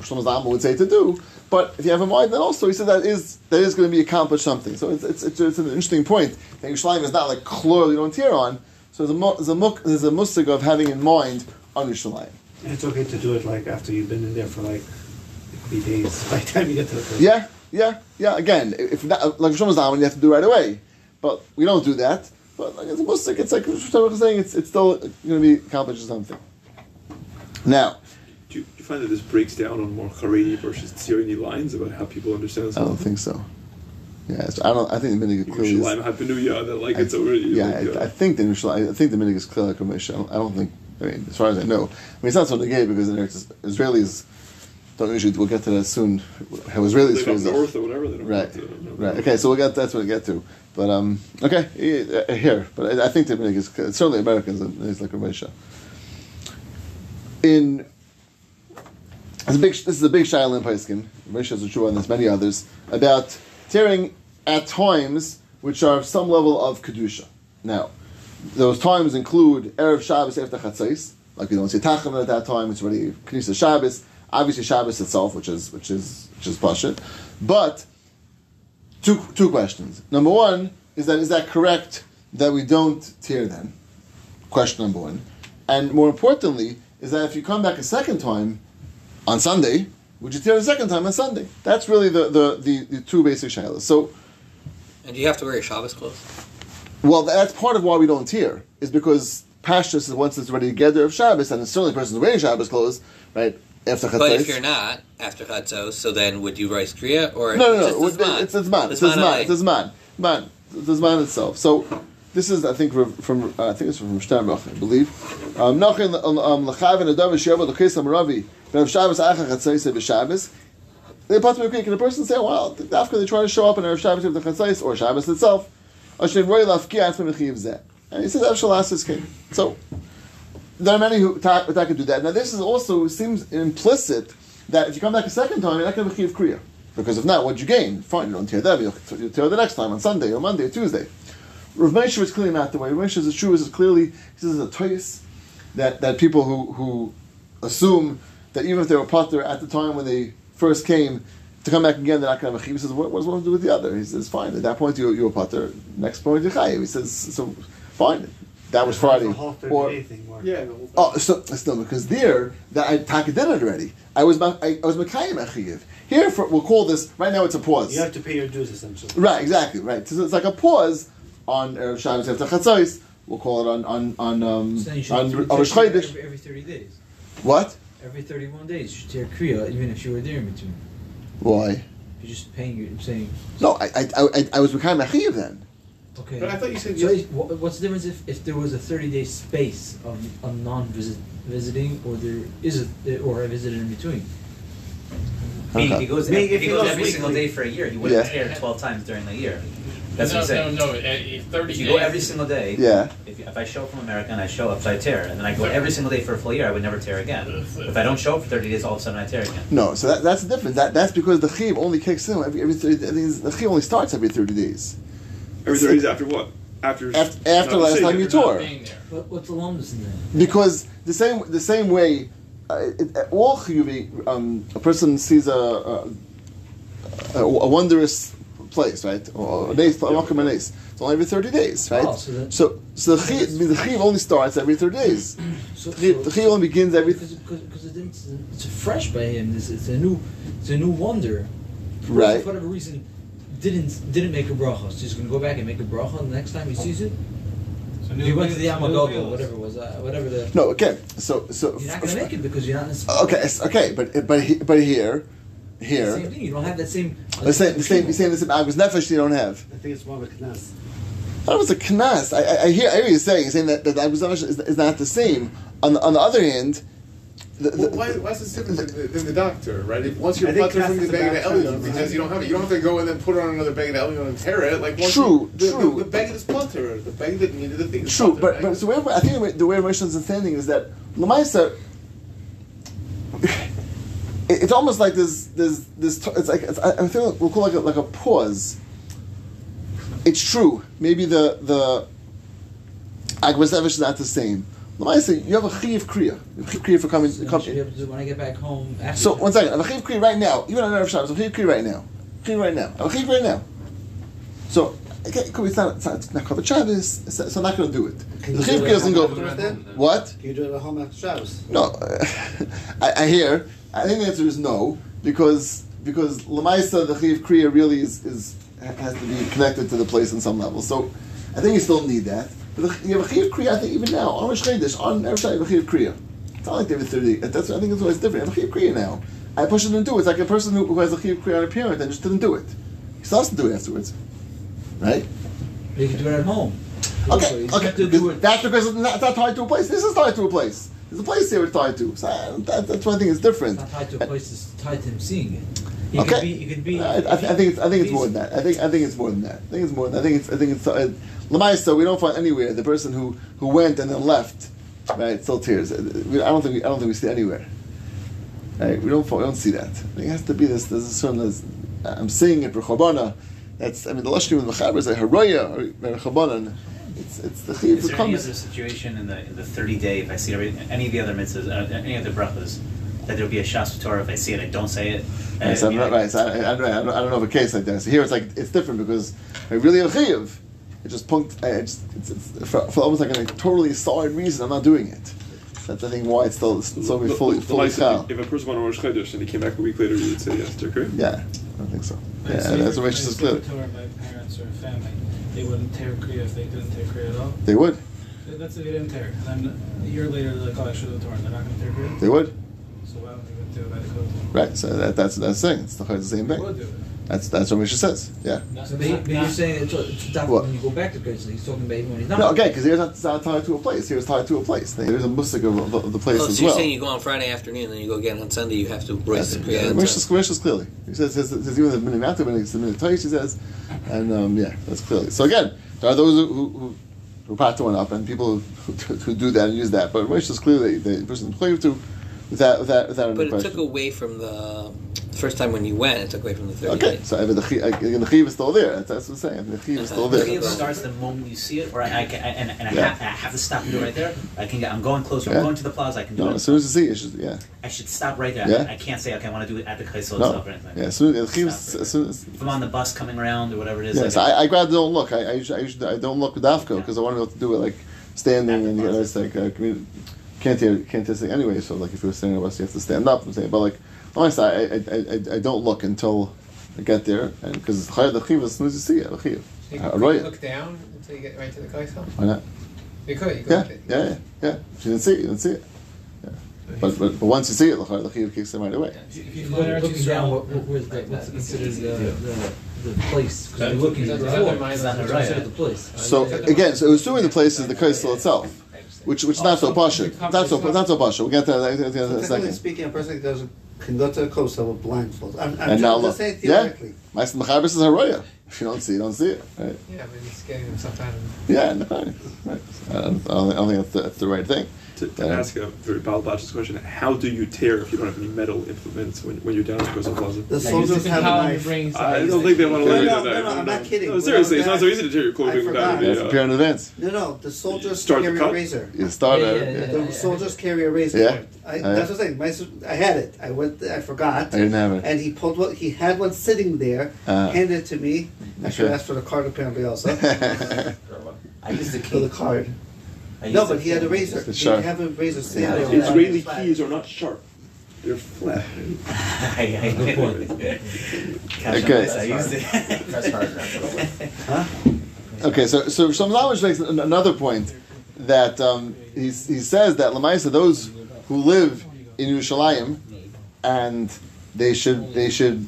Shlomo Zalman would say to do. But if you have a mind, then also he said that is that is going to be accomplished something. So it's, it's, it's, it's an interesting point. That Yerushalayim is not like clearly on. So there's a there's a, there's a musig of having in mind on Yerushalayim. And it's okay to do it like after you've been in there for like could days by the time you get to the. Yeah, yeah, yeah. Again, if not, like Shlomo Zalman, you have to do it right away. But we don't do that. But like it's a musig. It's like saying. It's it's still going to be accomplishing something. Now, Do you, do you find that this breaks down on more Haredi versus Tzironi lines about how people understand I don't think so. Yeah, it's, I don't. I think the minig clearly is. Yerushalayim that like I- it's already. Yeah, like, uh, I, I think the initial. I think the minig is clear like Ramesh. I don't, I don't think. I mean, as far as I know, I mean, it's not so negay because in Eretz- Israelis don't usually. We'll get to that soon. How Israelis They north or whatever. They don't Right, to- right. Okay, so we'll get that's what we get to. But um, okay, uh, here. But I, I think the minig is certainly Americans. It's like Ramesh. In it's a big. This is a big shaila in Paiskin. Ramesh has a true and there's many others about tearing at times which are of some level of kedusha. Now, those times include erev Shabbos after Chatzais, like we don't say Tachanun at that time. It's already Knesset Shabbos. Obviously, Shabbos itself, which is which is which is pashut. But two two questions. Number one is that is that correct that we don't tear then? Question number one, and more importantly is that if you come back a second time on Sunday, would you tear the second time on Sunday? That's really the the, the, the two basic shaylas. So. And do you have to wear your Shabbos clothes? Well, that's part of why we don't tear, is because Pashtus is once it's already together of Shabbos, and certainly a person is wearing Shabbos clothes, right? after chatzos. But if you're not after chatzos, so then would you rice kriya or No, no, no. the zman? It's a zman. It's a zman. zman It's a zman. Man. It's a zman itself. So this is, I think, from, from uh, I think it's from Sternbach, I believe. Um, Nachin um, lechavin adav sheva l'kis amravi b'av Shabbos acha chatzos b'Shabbos. They me quick, and the person say, "Well, after they try to show up in Erev Shabbos of the chatzos or Shabbos itself, Hashem roy lafki atzmim mechiv zeh." And he says, "Avshal asas king." So there are many who ta- that can do that. Now, this is also seems implicit that if you come back a second time, you're not going to chiv kriya. Because if not, what'd you gain? Fine, you don't tear that, you'll, tear the next time on Sunday or Monday or Tuesday. Rav Moshe was clearly not the way. Rav true is clearly he says a toys that that people who who assume that even if they were potter at the time when they first came to come back again, they're not going to have a chiv. He says, what, what's one to do with the other? He says, fine. At that point, you you were potter. Next point, you're chayiv. He says, so fine. That was Friday. The whole 30 Or day. Yeah, the whole thing. Oh, so still because there that I taka did it already. I was I, I was makayim achiyev. Here for, we'll call this right now. It's a pause. You have to pay your dues essentially. Right, exactly. Right. So it's like a pause on Erev Shabbos after Chatzos. We'll call it on on on um, So then you should on, on Rosh Chodesh. every, every 30 days. What? Every 31 days, you should tear kriya, even if you were there in between. Why? You're just paying, you're saying, No, I I, I, I was makayim achiyev then. okay. But I thought you said So yes. is- what's the difference if, if there was a 30 day space of, of non visiting or there is a, or a visit in between? I mean, if Okay. he goes, Me- if if he he goes goes every single day for a year, he wouldn't Yeah. tear 12 times during the year. That's no, what I'm saying. No, no, eh, eh, 30 If you days. go every single day, Yeah. if, if I show up from America and I show up, so I tear, and then I go every single day for a full year, I would never tear again. If I don't show up for 30 days, all of a sudden I tear again. No, so that, that's the difference. That that's because the chiv only kicks in every every thirty. I the chiv only starts every thirty days. Every thirty days after what? After After, after No, last time you tore. being there. What, what's the alumnus in there? because the same the same way uh, it, uh, all chiyuvi, um, a person sees a a, a, a wondrous place, right? Or a nace, a makom a nace. It's only every thirty days, right? Oh, so that- so so the chiv, the chiv only starts every thirty days. So, The the chiv only begins every. because, because, because it's, it's fresh by him. It's, it's a new, it's a new wonder. For Right. For whatever reason, didn't didn't make a bracha. So he's gonna go back and make a bracha the next time he sees it. So he went to the new Yamagogo, whatever it was, uh, whatever the. No, okay. So so. You're not gonna make it because you're not. In Okay, okay, but but he, but here, here, Same thing. You don't have that same. the same the same the same the same agus nefesh you don't have. I think it's more of a knas. I don't know a knas. I, I, I hear I hear you saying saying that that agus nefesh is, is not the same. On the, on the other hand, the, the, Well, why, why is this different than the, than the doctor, right? If, once you're I think putter from the bag of the bad Elion, times. because you don't have it, you don't have to go and then put it on another bag of the Elion and tear it. Like once True, you, the, true. The, the bag is putter. The bag that needed the thing is True, putter, but, right? but so where, I think the way, the way Moshe's understanding is that Lamaisa, it, it's almost like there's there's this it's like it's, I I feel we'll call it like a, like a pause. It's true. Maybe the the Agmas Nefesh is not the same. Lamaisa, you have a chiv kriya. You have a chiv kriya for coming. So I come- should to do it when I get back home. So one second, I have a chiv kriya right now. Even on Erev Shabbos, I have a chiv kriya right now. Chiv right now. I have a chiv right now. So. Okay, it could be- it's not, it's not, it's not covered Shabbos, it's- so I'm not going to do it. Can The chiv kriya doesn't go. afterwards then? What? Can you do it at home after Shabbos? No, I, I hear. I think the answer is no because because Lamaisa the Chiv Kriya really is, is has to be connected to the place on some level. So I think you still need that. But the, you have a Chiv Kriya. I think even now on Rosh Chodesh on Erev you have a Chiv Kriya. It's not like David thirty. That's I think that's always different. You have a Chiv Kriya now. I push it and do it. It's like a person who, who has a Chiv Kriya on a parent and just didn't do it. He still has to do it afterwards, right? You can do it at home. Okay, okay. have to do it. That's because it's not, it's not tied to a place. This is tied to a place. There's a place they were tied to. So that, that's why I think it's different. It's not tied to a place. It's tied to him seeing it. He Okay. could be. He could be. I, I, I think it's I think it's more than that. I think I think it's more than that. I think it's more than that. I think it's I think it's uh, Lamaisa. We don't find anywhere the person who, who went and then left, right? Still tears. Uh, I don't think we, I don't think we see anywhere. Right? We don't we don't see that. I think it has to be this. There's a certain. there's- I'm seeing it for Chabana. That's I mean the lashon the Mechaber is a haroya or Chabana. It's it's the chiyuv Is who there any other situation in the in the 30 day, if I see every, any of the other mitzvahs, uh, any of the brachas, that there'll be a shas Torah if I see it, I don't say it? Right, so I I'm not, right, so I, I, I, don't, I don't I don't know of a case like that. So here it's like it's different because I really have a chiyuv. It just punked. I just it's, it's for, for almost like a totally solid reason. I'm not doing it. That's I think why it's still it's still The- fully the- the fully license. If a person went on Rosh Chodesh and he came back a week later, you would say yes, to correct? Yeah, I don't think so. Yeah, if that's were- what Rachel says if they were clearly. Torah by parents or family, they wouldn't tear kriya if they didn't tear kriya at all. They would. That's if they didn't tear. And then a year later, they're like, oh, I should have torn. They're not going to tear kriya? They would. So why don't they go Right. So that, that's that's the thing. It's the, the same thing. We'll do it. That's that's what Mishnah says. Yeah. So but, he, but you're saying it's, it's not What? when you go back to Kosel, he's talking about even when he's not. No, okay, because here's not, it's not tied to a place. Here's tied to a place. There's a musik of, the- of the place Oh, as so you're well. saying you go on Friday afternoon, then you go again on Sunday. You have to brace the yeah, Kriya. Mishnah's, Mishnah's clearly. He says, says, says even the minute matter, when it's the minute Taish, he says, and um, yeah, that's clearly. So again, there are those who who, who, who pat one up, and people who, who do that and use that. But Mishnah's clearly the person play to without without without But it question. took away from the first time when you went. It took away from the 30 Okay, days. so I mean, the chi- chiv is still there. That's, that's what I'm saying. The chiv is still there. The there. Chiyuv starts the moment you see it, or I, I can, and, and I, Yeah. have, I have to stop and do it right there. I can get. I'm going closer. Yeah. I'm going to the plaza. I can do No, it. as soon as you see it, it's just, yeah, I should stop right there. Yeah. I, I can't say okay. I want to do it at the Kaisel no, itself or anything. yeah. As soon as the chiv, as soon as If I'm on the bus coming around or whatever it is. Yes, like, I, I rather don't look. I, I, usually, I, usually, I don't look with Dafko because I want to be able to do it like standing and you know, it's like uh, commu- can't hear can't hear thing anyway. So like if you're standing with us, you have to stand up and say. But like honestly, I, I, I, I, I don't look until I get there and because the chiv as soon as you see it, the chiv. You Uh, can right. look down until you get right to the Kaisel? Why not? You could, you could. Yeah, look at- yeah, yeah, yeah. If you didn't see it, you didn't see it. Yeah. But, but but once you see it, the chiv kicks them right away. If you Look- go looking down, what, what, where's the, what's considered the, the, the place? Because That's- you're looking that's before. other It's minor- not right. considered the place. So again, so assuming the place is the Kosel itself, which which is not so pasha, not so not so pasha. We'll get to that in a second. speaking, a person does can go to a Kosel with blindfold. I'm, I'm And now just look, saying yeah, theoretically. Ma'aser Machabris is haroya. If you don't see, it, you don't see it. Right? Yeah, but he's getting himself out of. Yeah, no, right. I don't, I don't think- I don't think that's the, that's the right thing. To, to Yeah. ask a very Balabach's question, how do you tear if you don't have any metal implements when, when you're down at Crystal Plaza? The soldiers have a knife. I don't think they want to No, let no, you do no, that. no, I'm not kidding. No, seriously, it's not so easy to tear your clothing I without forgot. Yeah, any. it's Uh, prepare in advance. No, no, the soldiers Start the carry a razor. You start yeah. The soldiers carry a razor. Yeah. I. That's what I'm saying. My, s- I had it. I went. I forgot. I didn't have it. And he pulled what he had one sitting there, Uh. handed it to me. I should Okay. ask for the card apparently also I used the for the key. card. I used No, the but he had a key. razor. The He sharp. have a razor sitting Yeah, there. yeah. Israeli keys are not sharp. They're flat. Good point. Okay. I used it. Press hard, that's what it was. Okay, so so Shlomo makes an- another point that um, he he says that Lamaisa those who live in Yerushalayim and they should they should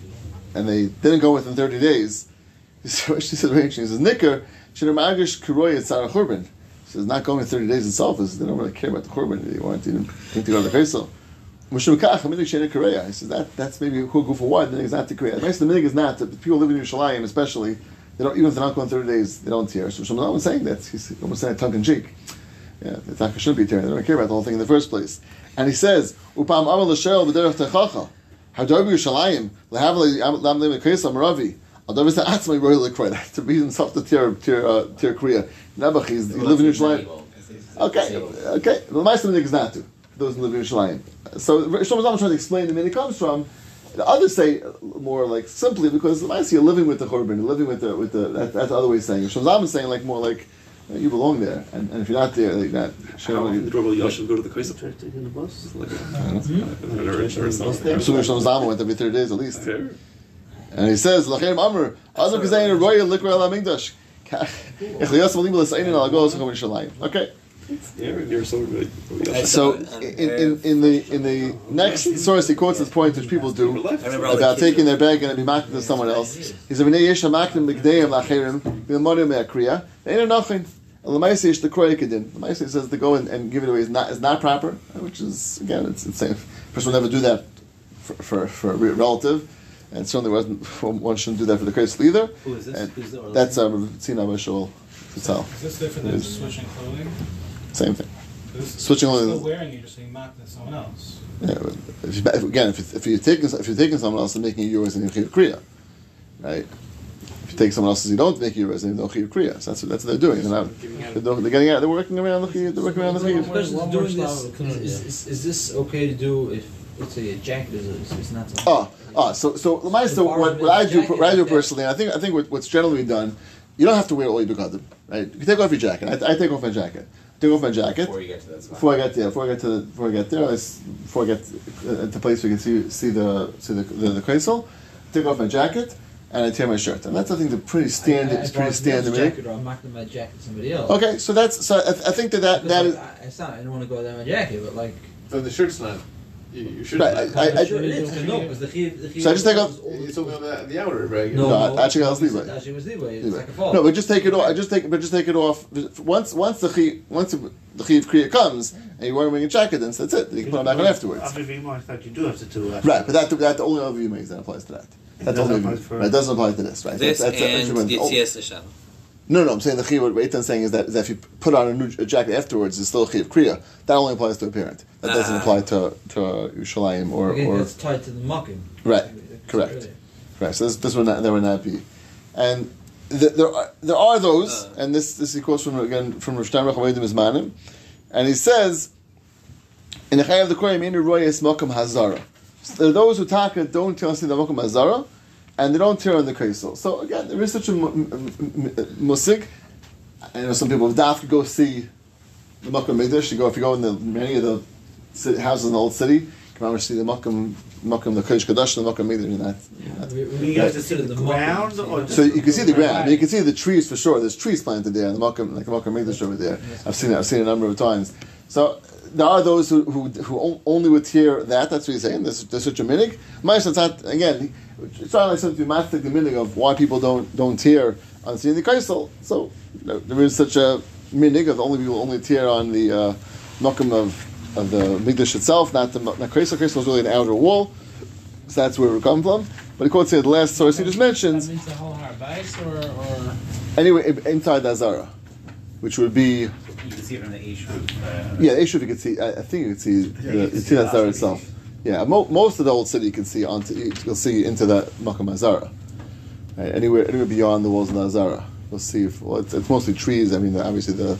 and they didn't go within thirty days. She said, she says, Nicker should magish kuroy at Sarah Churban. She says, not going thirty days itself is they don't really care about the Churban. They want to think to go to the. Moshe Mekach, Minig Korea. He says that that's maybe who go for what. The minig is not to Korea. The minig is not. The people living in Yerushalayim, especially, they don't even if they're not going thirty days, they don't tear. So Shlomo was saying that he's almost saying tongue in cheek. Yeah, the taka shouldn't be tearing. They don't care about the whole thing in the first place. And he says, "Upam amal l'shel b'derech techacha, hadovi Yerushalayim lehav lam l'kreisa maravi." Although it's atzmai royal l'kreida to be himself to tear tear uh, tear Korea. Nebuch, he's he live in Yerushalayim. Okay, okay. The Meister Minig is not to those who live in Yerushalayim. So Shlomo Zalman trying to explain the meaning comes from. The others say more like simply because the Meister you're living with the Churban, you're living with the with the that, that's the other way of saying. it. Shlomo Zalman saying like more like you, belong there, and, and if you're not there, you're not. How Sure, often did Rabbi Yashin go to the Kaisel? Try taking the bus. Like, I've never heard of I'm assuming Shlomo Zalman went every thirty days at least. And he says, "Lachem Amr, Adam Kazayin Royal Likra Al Amigdash." Okay. You're so good. Yashin. So in, in, in the in the next source, he quotes this point which people do about taking their bag and be marked to someone else. He said, "V'nei yesh hamakdim b'gdeim lacherim v'lemonim me'akriya ve'ena nachin." L'maisi yesh dekroy kedin. L'maisi says to go and, and give it away is not is not proper, which is again it's it's safe. Person will never do that for for, for a relative, and certainly wasn't one shouldn't do that for the Kreisel either. Who is this? And Who's the Orlando? that's um, Tzina Bashul Tzal. Is this different than switching clothing? Same thing. This is Switching still clothing. wearing, you're just saying mock to someone else. Yeah, if you, if, again, if, you- if you're taking if you're taking someone else and making it yours, then you're kriya, right? If you take someone else's, you don't make it yours, then you're no kriya. So that's what, that's what they're doing. They're, not, they're, they're getting out. They're working around the chiyuv. They're working around the The chiyuv. person's One more doing this. Is, is, is, is this okay to do if, let's say, a jacket is, is, is not something? Oh, oh, so so Lamai, so what, what I do what I do personally, I think I think what, what's generally done, you don't have to wear all your begadim, right? You take off your jacket. I, I take off my jacket. Take off my jacket. Before you get to that spot. Before I get there, before I get to before I get there, I s before I get uh, at the place where you can see see the see the the, the kreisel, take off my jacket and I tear my shirt, and that's I think the pretty standard. I, I, it's I pretty standard. this right? jacket, or I'm knocking my jacket to somebody else. Okay, so that's so I, I think that that, that is Because, like, I, it's not. I don't want to go without my jacket, but like, So the shirt's not. You, you should. Right, I- I- I- Sure it is. No, because the chiv, the chiv So I just take off- You're talking about the, the outer regular. No, No, no, actually, I'll leave it. Actually, was leeway. It's like a fault. No, but just take it off. I just take, but just take it off. Once, once the chi, once the chiv kriya comes, and you weren't wearing a jacket, then that's it. You can put it back on afterwards. After Vima, I thought you do have to do after. Right, but that that the only other view makes that applies to that. That's doesn't only apply right. It doesn't apply to this, right? This that's, that's and the- oh, Yitzias L'Shem. No, no, I'm saying the chiv. What Eitan's saying is that, is that if you put on a new a jacket afterwards, it's still a chiv kriya. That only applies to a parent. That doesn't Ah. apply to to Yerushalayim or Again, or that's tied to the mocking. Right, correct. Correct. So this this would not there would not be, and th- there are there are those, Uh. and this this he quotes from again from Rav Steinrach Avodim Ismanim, and he says, in the Chayav the Koyim in Royes Mokum Hazara. So there are those who taka don't tell see the Mokum Hazara, and they don't tear on the Kaisel. So again, there is such a mu- m- m- m- musig. I know some people of Daf could go see the Mokum Mikdash. You go if you go in the many of the houses in the old city, you can always see the Mokum Mokum the Kodesh Kadosh and the Mokum Mikdash. And that's, that's We, You have to see the ground or so you can see the ground. I mean, you can see the trees for sure. There's trees planted there, and the Makam, like the Makam Mikdash over there. I've seen it. I've seen it a number of times. So there are those who who, who only would hear that. That's what he's saying. There's, there's such a minig. It's not again. It's not like something to mastic the minig of why people don't don't hear on seeing the kaisel. So there is such a minig of only people only tear on the uh, of of the Mikdash itself, not the not kaisel. Kaisel is really an outer wall. So that's where it come from. But he quotes here the last source he just mentions. That means the whole or, or Anyway, inside the Azara, which would be You can see it from the H. Uh, yeah, Eshuv you could see. I, I think you could see the, you see the Azara itself. Yeah, mo- most of the old city you can see onto. You'll see into that Makam Azara. Right, anywhere, anywhere beyond the walls of the Azara, you'll see. If, well, it's, it's mostly trees. I mean, the, obviously the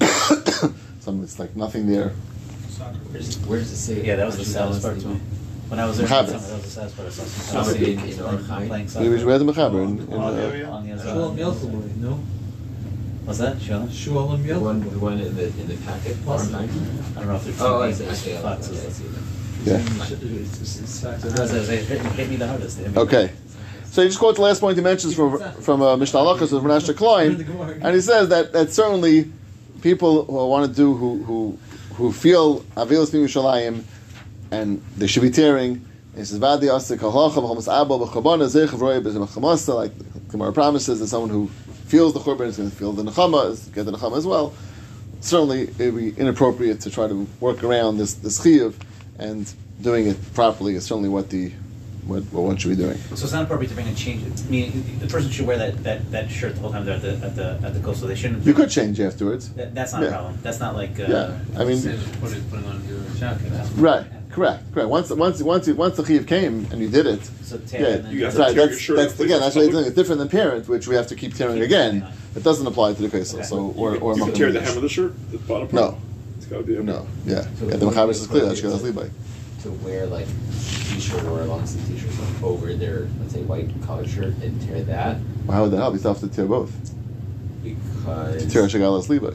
some it's like nothing there. soccer. Where's, where's the say? Yeah, that was the saddest part to me. When I was there, Mechaber. that was the saddest part. I saw some Somebody some in- kids in playing- Archai. playing Maybe we soccer had the Mechaber in, in, On the uh, area? on the Shulam Azara. No? Was that Shulam? Shulam The one, Yelchavoy. the one in the in the packet. Plus- I don't know if they're Oh, I see. I names, see. I see. I see. yeah. It hit hit me the hardest. Hit me Okay. So you just quote the last point he mentions from from uh, Mishneh Halachos of Menashe Klein, and he says that that certainly people who want to do who who who feel avilas Yerushalayim and they should be tearing. He says vadi asik halacha b'chamas abba b'chabana zeich v'roy b'zemachamasa like the Gemara promises that someone who feels the churban is going to feel the nechama is get the nechama as well. Certainly, it would be inappropriate to try to work around this this chiyuv, and doing it properly is certainly what the what, what one should be doing. So it's not appropriate to bring a change. I mean, the person should wear that, that, that shirt the whole time they're at the at the at the Kosel. They shouldn't. You could change afterwards. That, that's not Yeah. a problem. That's not like. Uh, Yeah, I mean, put it, put it on your jacket. right, correct, correct. Once, once, once, you- once the chiyuv came and you did it, So tear yeah, You have that's right. That's, shirt that's again, that's places what it's different than parent, which we have to keep tearing again. It doesn't apply to the kaisel. Okay. So, or or You can tear the hem of the shirt, the bottom part. No, It's got to be. okay. no, yeah, So yeah. The would mechaber it is clear. That's appropriate Shkadas Levi. To wear like t-shirt or a long sleeve t-shirt like, over their let's say white collared shirt and tear that Well, how would that help? You still have to tear both. because Tear a Shagalas Levi.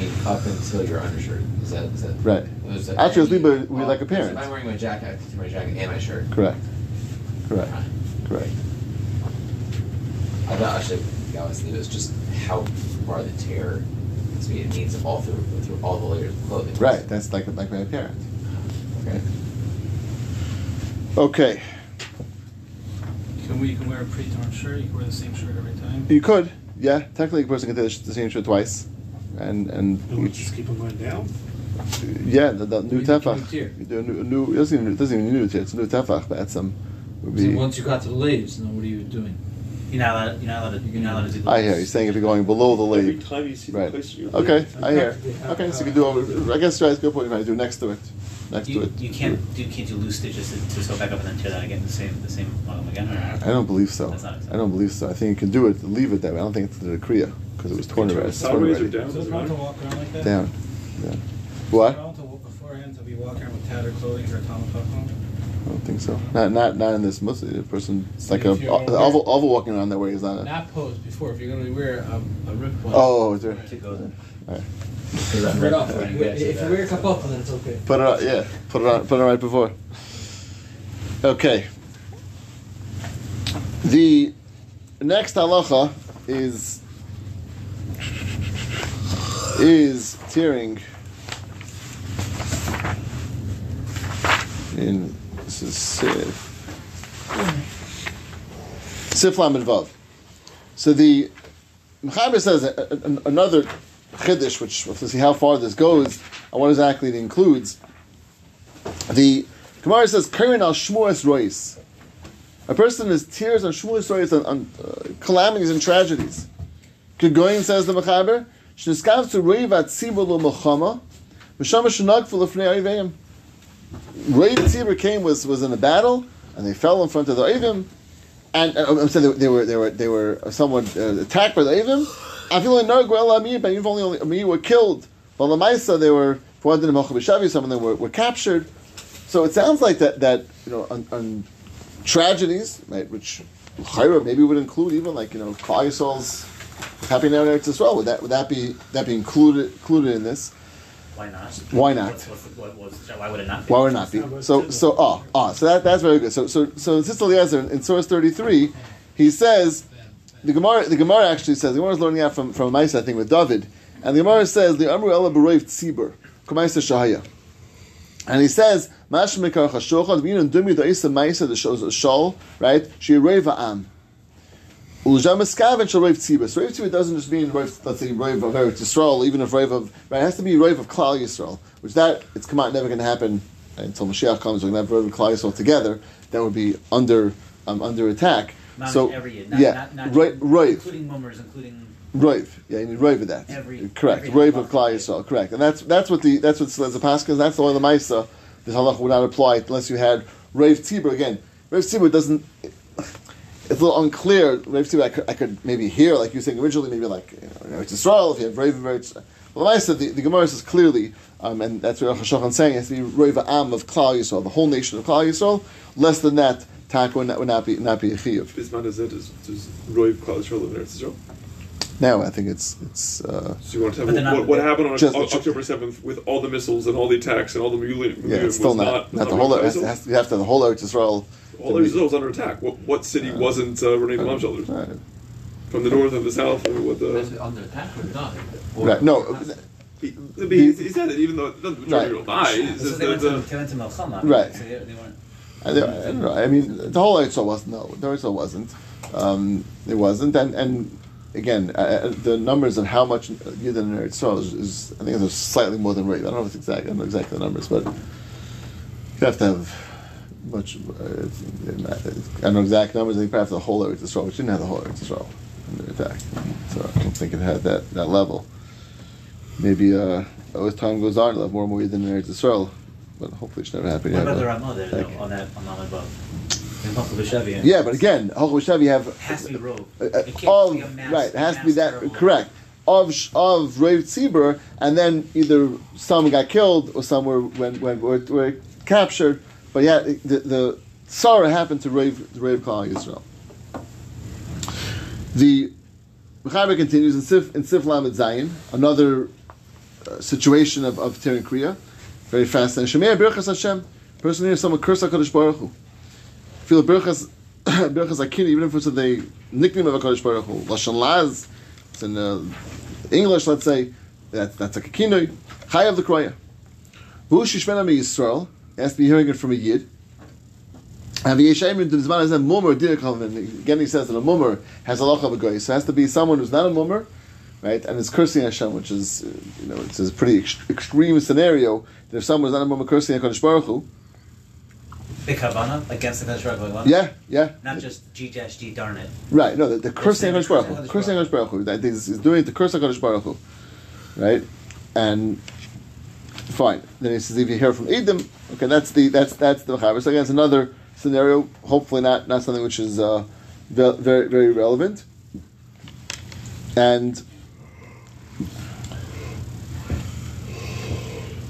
I up until your undershirt. Is that is that Right. is that- Actually, it's I mean, Levi would be well, like a If parent. I'm wearing my jacket, I have to tear my jacket and my shirt. Correct. Correct. Fine. Correct. I thought actually Gallus Levi is just how far the tear. So it needs all through through all the layers of clothing. Right. That's like like my parent. Okay. Okay. Can we, you can wear a pre-torn shirt, you can wear the same shirt every time. You could. Yeah. Technically, a person can tear the same shirt twice, and and And we just keep them going down. Yeah, the, the new You do tefach. new. You do a new, new, it doesn't even, it doesn't even need new tier. It's a new tefach, but that's um, would So once you got to the leaves, then what are you doing? You're not allowed. You're not allowed to. You're not allowed to do. I hear you saying if you're going below the Every time you see the Right. place you're Okay, I hear. Practically Okay, so you can do over. I guess try to go point. If I do next to it, next to it. you can't do can't do loose stitches to, to sew back up and then tear that again the same the same bottom again. I don't believe so. That's not I don't believe so. I think you can do it. Leave it that way. I don't think it's the kriya because it was torn already. It's torn Sideways or down? Is it wrong to walk around like that? Down. Yeah. What? wrong to beforehand to be walking around with tattered clothing for a Talmud Chacham? I don't think so. Not not not in this Muslim. The person. It's like a If you're aware- the oval, oval walking around that way is not a. Not pose before, if you're gonna wear a, a rib one. Oh, is there? To go there. All right. Right off. If you wear- if you wear a kapapa, then it's okay. Put it on, yeah. Put it on. Put it on right before. Okay. The next halacha is is tearing in this is Sif. Sif Lamed Vav. So the Mechaber says a, a- another chiddush, which to see how far this goes and what exactly it includes. The Gemara says, "Karen al shmuas rois." A person is tears on shmuas rois on, on uh, calamities and tragedies. Kegoyin says the Mechaber, Rav Tzibur came was was in a battle, and they fell in front of the Oivim, and uh, I'm saying they, were they were they were someone uh, attacked by the Oivim. I feel like no Gwel Amir, but you've only only were killed. But Lamaisa, they were for one didn't B'Shavi, some of them were, were captured. So it sounds like that that you know on, on tragedies, right, which Chayra maybe would include even like you know Klal Happy Now in Eretz Yisrael. Would that would that be that be included included in this? Why not? Why not? What's, what's, what, what's, why would it not be? Why would it not be? So, so, ah, ah, so that, that's very good. So, so, so, Tzitz Eliezer in, in source thirty-three, he says the Gemara. The Gemara actually says the Gemara is learning out from from Maisa, I think, with David, and the Gemara says the Amru Ela Beroiv Tzibur Kamaisa Shahaya, and he says Mash Mekar Chashochad V'Yin Dumi Da'isa Maisa the shows a Shol right She Reiva Am. Ulzam Eskaven Shal Reiv Tzibur. So Reiv Tzibur doesn't just mean Reiv, let's say Reiv of Eretz Yisrael, even if Reiv of right, it has to be Reiv of Klal Yisrael, which that it's come out never going to happen until Mashiach comes. We're going to have Reiv of Klal Yisrael together. That would be under um, under attack. Not so every year. Not, yeah, not, not right, right. Including mummers, including. Rove, yeah, you need Rove of that. Every- correct. every of Klal Yisrael, correct, and that's that's what the that's what the Pascha. That's the way the Maisa. This halacha would not apply unless you had Rave Tzibur again. Rave Tzibur doesn't. It's a little unclear. Rave Tzibur, I could, I could maybe hear like you were saying originally, maybe like you know, it's Israel. If you have Rave, Rave. Well, the Maisa, the, the Gemara says clearly, um, and that's what Rosh Hashanah is saying. It has to be Rove Am of Klal Yisrael, the whole nation of Klal Yisrael. Less than that, Tak would not, would not be not be a chiyuv. Bisman is it? Is does Roy Klal Yisrael live in Eretz Yisrael? Now I think it's it's. Uh, So you want to tell me what, what happened on Just- October seventh with all the missiles and all the attacks and all the mutilating? Yeah, it's still was not, not, was the whole. Roy It has, Klal has to, you have to have the whole Eretz Yisrael. All to Eretz was under attack. What what city wasn't uh, Renee bomb shelters? Right. From the north and the south. and What Is the? it under attack or not? Right. No. He, he, he said it even though the majority Right. will die. So they that went to, the, they went to Melchama. Right. So they, they weren't. I, don't- know. I mean, the whole Eretz Yisrael wasn't. No, the Eretz wasn't. Um, it wasn't. And and again, uh, uh, the numbers of how much Yidden in Eretz Yisrael is, is, I think, it's slightly more than rate. I don't know if it's exact. I don't know exactly the numbers, but you have to have much. Uh, I don't know exact numbers. I think perhaps the whole Eretz Yisrael, which didn't have the whole Eretz Yisrael under attack. So I don't think it had that that level. Maybe uh, as time goes on, it'll have more and more in Eretz Yisrael. But hopefully, it's never happened. What about the Ramah there, though, on that, on that above? Yeah, but again, Hochel have It has to be Rove. uh, It of mass, right. It has to be that terrible- correct of of Rav Tzibur, and then either some got killed or some were when when were, were captured. But yeah, the the happened to Rav the Rav Klal Yisrael. The Mechaber continues in Sif in Sif Lamed Zayin, another uh, situation of of Terin Kriya, very fascinating. Shemei Birchas Hashem. Person here, someone curse Hakadosh Baruch Hu. Feel Birchas Birchas Akini, even if it's the nickname of Hakadosh Baruch Hu. Lashon Laz. It's in uh, English, let's say. That, that's a kinoi. Chai of the Kroya. Who Shishmena me Yisrael. Has to be hearing it from a Yid. And the Yeshayim in Zman is a mummer. Again, he says that a mummer has a of a goy. So it has to be someone who's not a mummer, right? And is cursing Hashem, which is, you know, it's a pretty ex- extreme scenario. That if someone is not a mummer cursing Hakadosh Baruch Hu, against the Baruch yeah, yeah, Not just G dash darn it. Right, no, the, the cursing Hakadosh Baruch cursing Hu, cursing Hakadosh Baruch Hu, that is, is doing it to curse Hakadosh Baruch Hu, right? And fine, then he says if you hear from Edom, okay, that's the that's that's the Mechaber. So again, it's another scenario. Hopefully, not not something which is uh, ve- very very relevant. And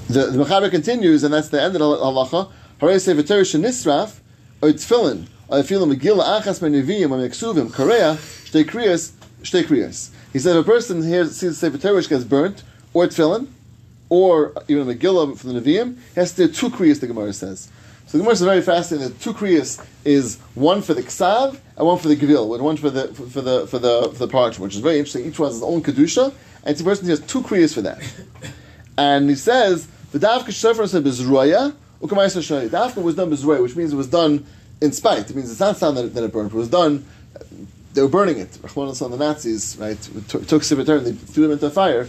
the the Mechaber continues, and that's the end of the halacha. Harei sefer Torah shenisraf or tefillin or tefillin megillah achas menivim or meksuvim korea shtei kriyas shtei kriyas. He said if a person here sees the sefer Torah gets burnt or tefillin or even a megillah from the neviim, he has to do two kriyas. The Gemara says. So the Gemara is very fascinating. The two kriyas is one for the ksav and one for the gevil, and one for the for the for the for the parchment, which is very interesting. Each one has its own kedusha, and it's a person who has two kriyas for that. And he says, "V'dav k'shofar said bezroya Ukamaisa Shai. Dafka was done Bezroy, which means it was done in spite. It means it's not sound that, that it burned. It was done, they were burning it. Rahman the Nazis, right, took, took Sivatar and they threw them into a fire.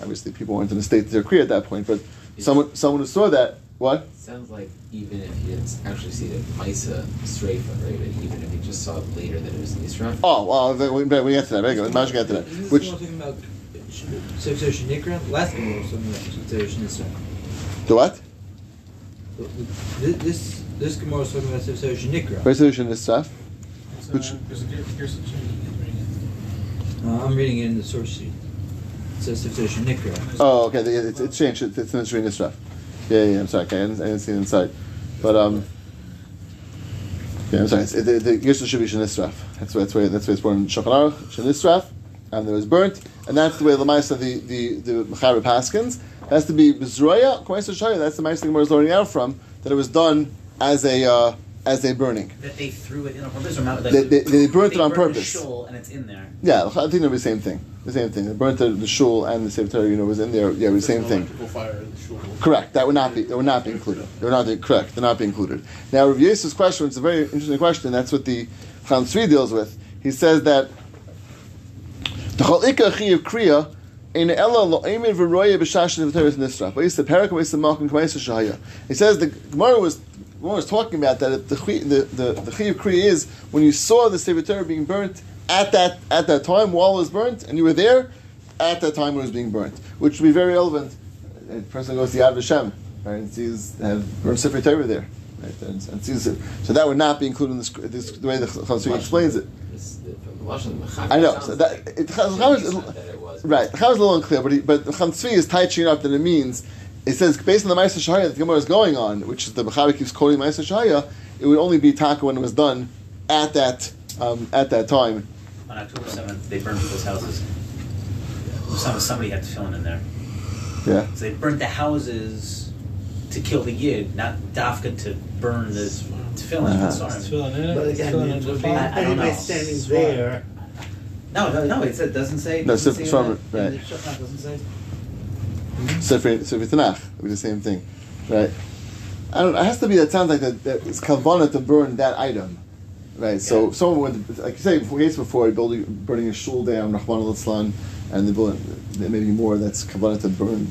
Obviously, people weren't in a state that they're at that point, but someone, someone who saw that, what? Sounds like even if you didn't actually see the Misa strafe, right? But even if you just saw it later that it was Nisra. Oh, well, we, we we get to that. Very good. Imagine get to that. Isn't this Which, the one talking about Sefer Shenikra? Last Gemara was talking about Sefer Shenisra. the what? This this, this Gemara was talking about Sefer Shenikra. Resolution is stuff. Which, There's a here's a Uh, I'm reading it in the source sheet. Oh, okay. It's, it's changed. It's, in the Shrina stuff. Yeah, yeah, I'm sorry. Okay, I didn't, I didn't see it inside. But, um, yeah, I'm sorry. It's, it, the, the should be Shenisraf. That's why, that's why, that's why it's born in Shulchan Aruch, Shenisraf, and it was burnt. And that's the way the Maisa, the, the, the Mechaber Paskins, has to be Bezroya. That's the Maisa is learning out from, that it was done as a, uh, as they're burning. That they threw it in on purpose or not? They- they- they burnt it on the purpose. shul and it's in there. Yeah, I think it'll be the same thing. The same thing. They burnt the, the shul and the Sefer Torah, you know, was in there. Yeah, it was the same thing. Electrical fire the shul. Correct. That would not be. That would not be included. They would not be correct. They're not be included. Now, Rav Yosef's question. It's a very interesting question. That's what the Chaim Tzvi deals with. He says that the chalika chi of kriya in ella lo emin v'roya b'shashin v'teres nisra. But he said perak v'yis malkin k'mayis shahaya. He says the Gemara was. Gemara was talking about that if the the the, the kriya is when you saw the Sefer Torah being burnt at that at that time while it was burnt and you were there at that time when it was being burnt, which would be very relevant a person goes to Yad Vashem, right, and sees have burnt Sefer Torah there, right, and, and sees it. So that would not be included in this, this the way the Chazal explains it. This, the, from the Lashon, the Mechaber I know. So that it, it Chazal means is, that it was. right. The is a little unclear, but he, but the Chatzvi is touching up that it means. It says based on the Ma'aser Shahaya that the Gemara is going on, which is the Mechaber keeps quoting Ma'aser Shahaya, it would only be taka when it was done at that um, at that time. On October 7th, they burned people's houses. Somebody had to fill in in there. Yeah. So they burnt the houses to kill the yid, not dafka to burn the tefillin. Uh-huh. Sorry. filling in. But again, filling it in would the be fire. I don't know. anybody standing there. No, no, no. It doesn't say. No, doesn't Sefer say Shlomo, right. The doesn't say. Sefer Sefer Tanakh it was the same thing, right? I don't. It has to be that sounds like that, that it's kavana to burn that item, right? So Yeah. someone would, like you say, years before building burning a shul down, Rahman al and the building, there may be more that's kavana to burn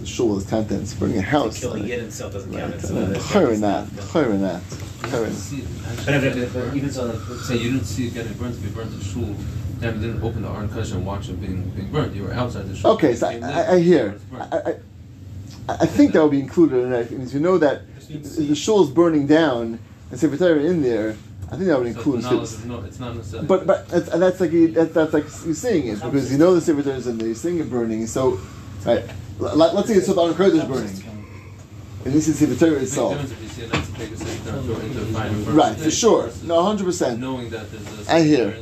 the shul as contents, burning a house. To kill the like- yid itself doesn't count. Right. It's, uh, Chayrin not, chayrin not, chayrin. But, but even so, like, say you didn't see it getting burnt. If you burnt the shul, then didn't open the Aron Kodesh and watch it being being burnt. You were outside the shul. Okay, so I, I, I hear. I, I, I think that would be included in it. Because you know that if the shul is burning down and Sefer Torah in there, I think that would So include. the knowledge is no, it's not necessarily. But but that's, that's like you- that, that's like you're seeing it because you know the Sefer Torah is in there. You're seeing it burning. So, right, let, us say it's the Aron Kodesh burning, and this is Sefer Torah It's a big itself. you see a nice take a second and throw it into the fire and burn Right, for sure. No, hundred percent. Knowing that there's a I hear.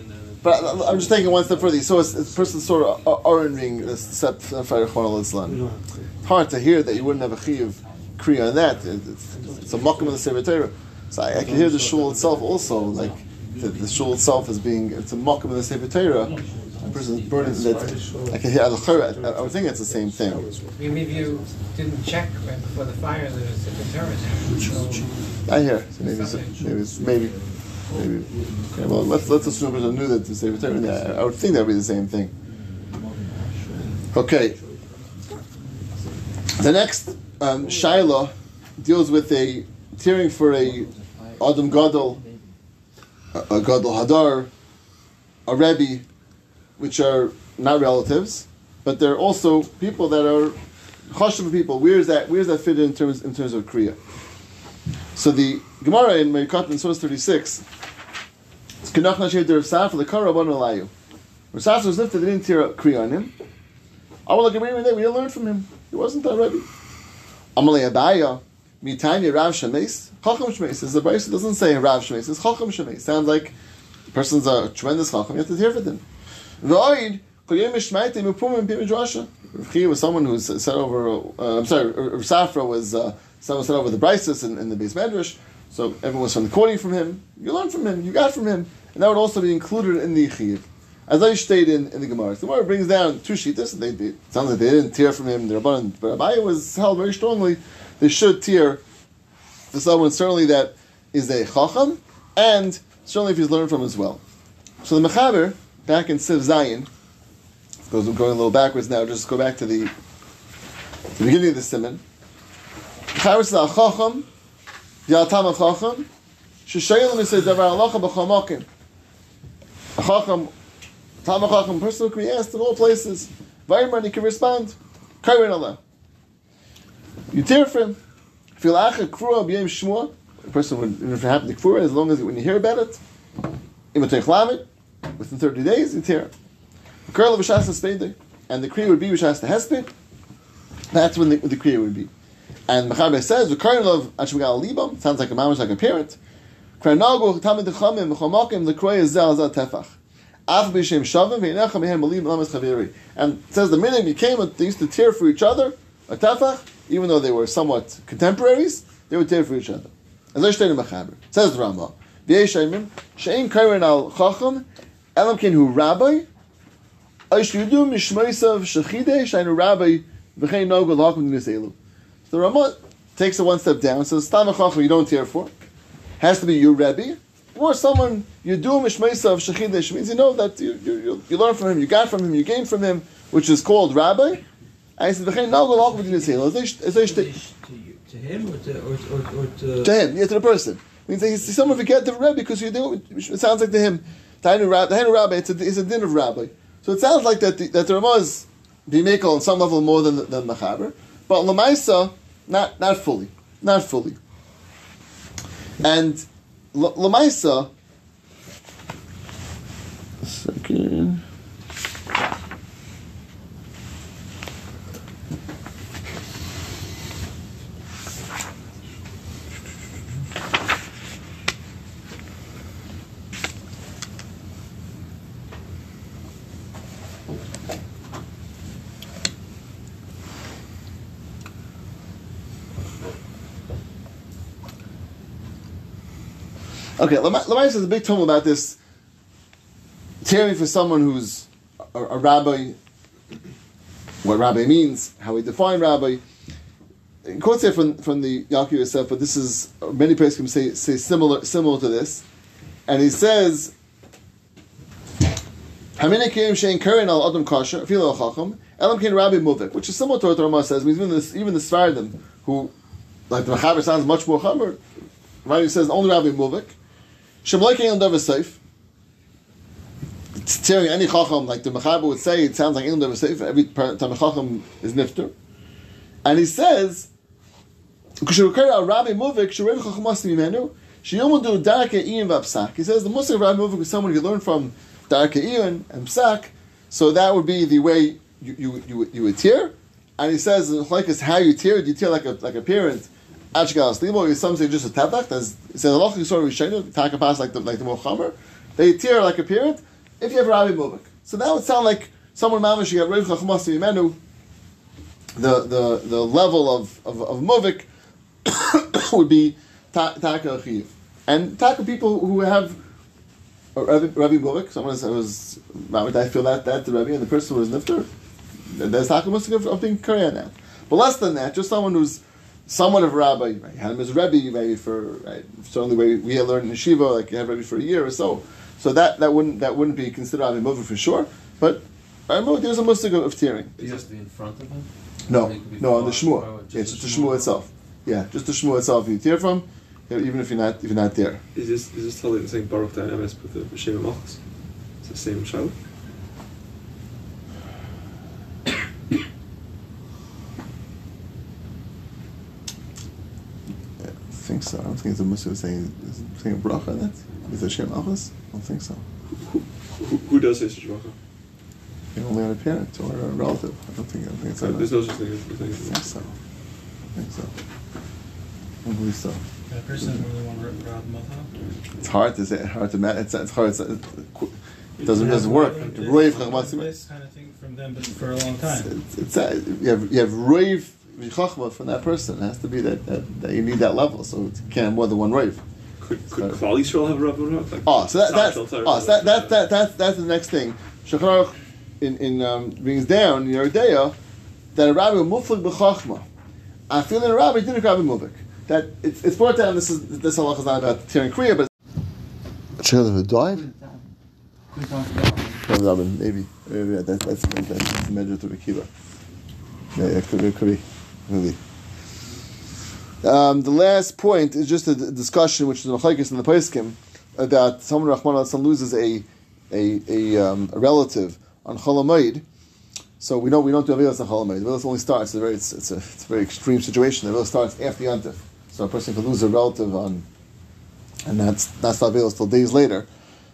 In there. But I- I'm just taking one step further. So it's, it's a person sort of orangeing the step fire Chonal We Islam. don't have to. It's hard to hear that you wouldn't have a chiyuv kriya on that. It- It's, it's a mokum of the Sefer Torah. So I, I can hear the shul itself also, like the, the shul itself is being it's a mokum of the Sefer Torah. A person is burning that. I can hear. I, I would think it's the same thing. Maybe you didn't check right before the fire, there was a terror there. I hear. So maybe, it's- maybe, maybe, maybe. Okay, well, let's let's assume a person knew that Sefer Torah. Yeah, I would think that would be the same thing. Okay. The next um, Shaila deals with a tearing for a Adam Gadol, a, a Gadol Hadar, a Rebbe, which are not relatives, but they're also people that are chashuv people. Where's that? Where's that fit in terms in terms of kriya? So the Gemara in Meikot in Source thirty six. It's Kenach Nashem Der Saf the Kara Rabban Elayu. Rav was lifted. They didn't tear a kriya on him. Look at him We didn't learn from him. He wasn't that Rebbe. Amalei Abaya, Mitanya Rav Shemes, Chacham Shemes. Is the Brisa doesn't say Rav Shemes, it's Chacham Shemes. Sounds like the person's a tremendous Chacham, you have to hear for them. V'oid, Kol Yom Mishmaite Mupum Pim Midrasha. Rav was someone who said over, uh, I'm sorry, Rav Safra was uh, someone said over the Brises in, in the base Medrash, so everyone was quoting from him, you learned from him, you got from him, and that would also be included in the Chiv. As I stated in, in the Gemara, the Gemara brings down two sheetas. They, they, sounds like they didn't tear from him. The Rabbanan, but Abaye was held very strongly. They should tear for someone certainly that is a chacham, and certainly if he's learned from as well. So the Mechaber, back in Siv Zion, goes going a little backwards now, just go back to the, the beginning of the Simon. Mechaber says, "Al chacham, sheshayel misay davar halacha b'chol makim." A chacham, tam chacham, person who can be asked in all places, Vayman, he can respond. Kairin Allah. You tear for him. If you lacha krua b'yem shmua, a person would, if it happened to krua, as long as when you hear about it, imatech lamed, within 30 days, you tear. Kurla b'shas hespedei, and the kriya would be b'shas hesped, that's when the, the kriya would be. And Mechaber says, "V'karin love ashmagal libam." Sounds like a mamash, like a parent. Kranagu tamid dechamim v'chomakim l'kroy zel zel tefach. Af b'shem shavim v'yinecha mehem malim lamas chaviri. And says the minute became, they used to tear for each other a tefach, even though they were somewhat contemporaries, they would tear for each other. As I stated in Mechaber, says the Rambam, "V'yeshayim she'in karin al chacham elam ken hu rabbi." Aishludu mishmaisav shechide shainu rabbi v'chein nogu lakum niselu. The Ramah takes it one step down, says Stam Chacham you don't tear for. Has to be your Rebbe, or someone you do Mishmesa of Shechidish, means you know that you, you, you, you learn from him, you got from him, you gain from him, which is called Rabbi. And he says, V'chein Nagol Lakum Niselu. As they To, to him or to, or, or, or to... to him, yeah, to the person. Means that he's someone forget the Rebbe because you do. It sounds like to him, the Rabbi, the Rabbi it's, a, it's a din of Rabbi. So it sounds like that the, that the Ramah is Bimekel on some level more than than Machaber, but Lamaisa not not fully, not fully. And L- Lamaisa. Second. Okay, Lamais has a big tome about this tearing for someone who's a, a rabbi, what rabbi means, how we define rabbi. In quotes here from, from the Yaakov Yosef, but this is, many places can say, say similar, similar to this. And he says, al elam kin rabbi muvik, which is similar to what the Ramah says, even the, even the Sfardim, who, like the Mechaber sounds much more chamer, right? He says only rabbi muvik, Shemloiking on Davar Seif. Tearing any chacham, like the Mechaber would say, it sounds like Ilm Davar Seif. Every time a chacham is nifter. And he says, "Kushrukar al Rabbi Muvik Shurev Chachamas Mimenu Shiyomudu Darke Ian Vapsak." He says the Muslim Rabbi Muvik is someone you learn from Darke Ian and Psak. So that would be the way you you you, would- you would tear. And he says, like is how you tear. Do you tear like a like a parent? Ashgal Slimo, some say just a tefach. There's it says Allah Yisrael Rishaynu, taka pass like the like the Mochamer. They tear like a parent. If you have Rabbi Muvik, so that would sound like someone mamish you got Rav Chachmas Yimenu. The the the level of of, of Muvik would be ta- taka chiv, and taka people who have. a Rabbi, Rabbi Muvik, someone says, was, I feel that, that the Rabbi and the person who was Nifter? There's taka musik of, of being Korean now. But less than that, just someone who's somewhat of a rabbi, right? had him as Rebbe maybe for right? certainly we we had learned in yeshiva like you had Rebbe for a year or so. So that, that wouldn't that wouldn't be considered Rabbi Mover for sure. But Rabbi Mover, there's a mustig of, of tearing. He has to be in front of him? No, He could be no, on the far- shmua. far Yeah, oh, it's just the the shmua itself. Yeah, just the shmua itself. You tear from, even if you're not if you're not there. Is this is this totally the same Baruch Dan MS with the Shem Malchus? It's the same child. I think so. I don't think it's a mustig saying saying a bracha on that. Is it Shem Achos? I don't think so. Who, who does this bracha? You're only on a parent or a relative. I don't think I don't think it's Uh, there's no such thing as I think so. I think so. I don't believe so. That person has more than one Rav Rav Mother. It's hard to say. Hard to ma- It's, it's hard. It's, it doesn't doesn't work. Roiv. This kind of thing from them, but for a long time. It's, it's uh, you have you have roiv chachma from that person. It has to be that, that, that you need that level. So it can't have more than one roiv. Could, could Klal Yisrael have a Rav Rav? Like, Oh, so that, that's Seinfeld oh, so that, that, that, that's that's the next thing. Shulchan Aruch in in um, brings down in Yeridea that a rabbi muflik b'chachma. I feel that a rabbi didn't rabbi muvik. that it's, it's brought down. This is this halacha is not about tearing kriya, but a child who died. Maybe, maybe yeah, that, that's that's the measure to the kiva. Yeah, it could, it could be, Um, the last point is just a discussion, which is in the Chaykis and the Paiskim, about someone Rahman loses a a, a, um, a relative on Chol Hamoed. So we know we don't do Aveilus on Cholamayid. Aveilus only starts. It's a very it's, it's, a, it's a very extreme situation. Aveilus starts after Yantif. So a person can lose a relative on, and that's that's not Aveilus till days later.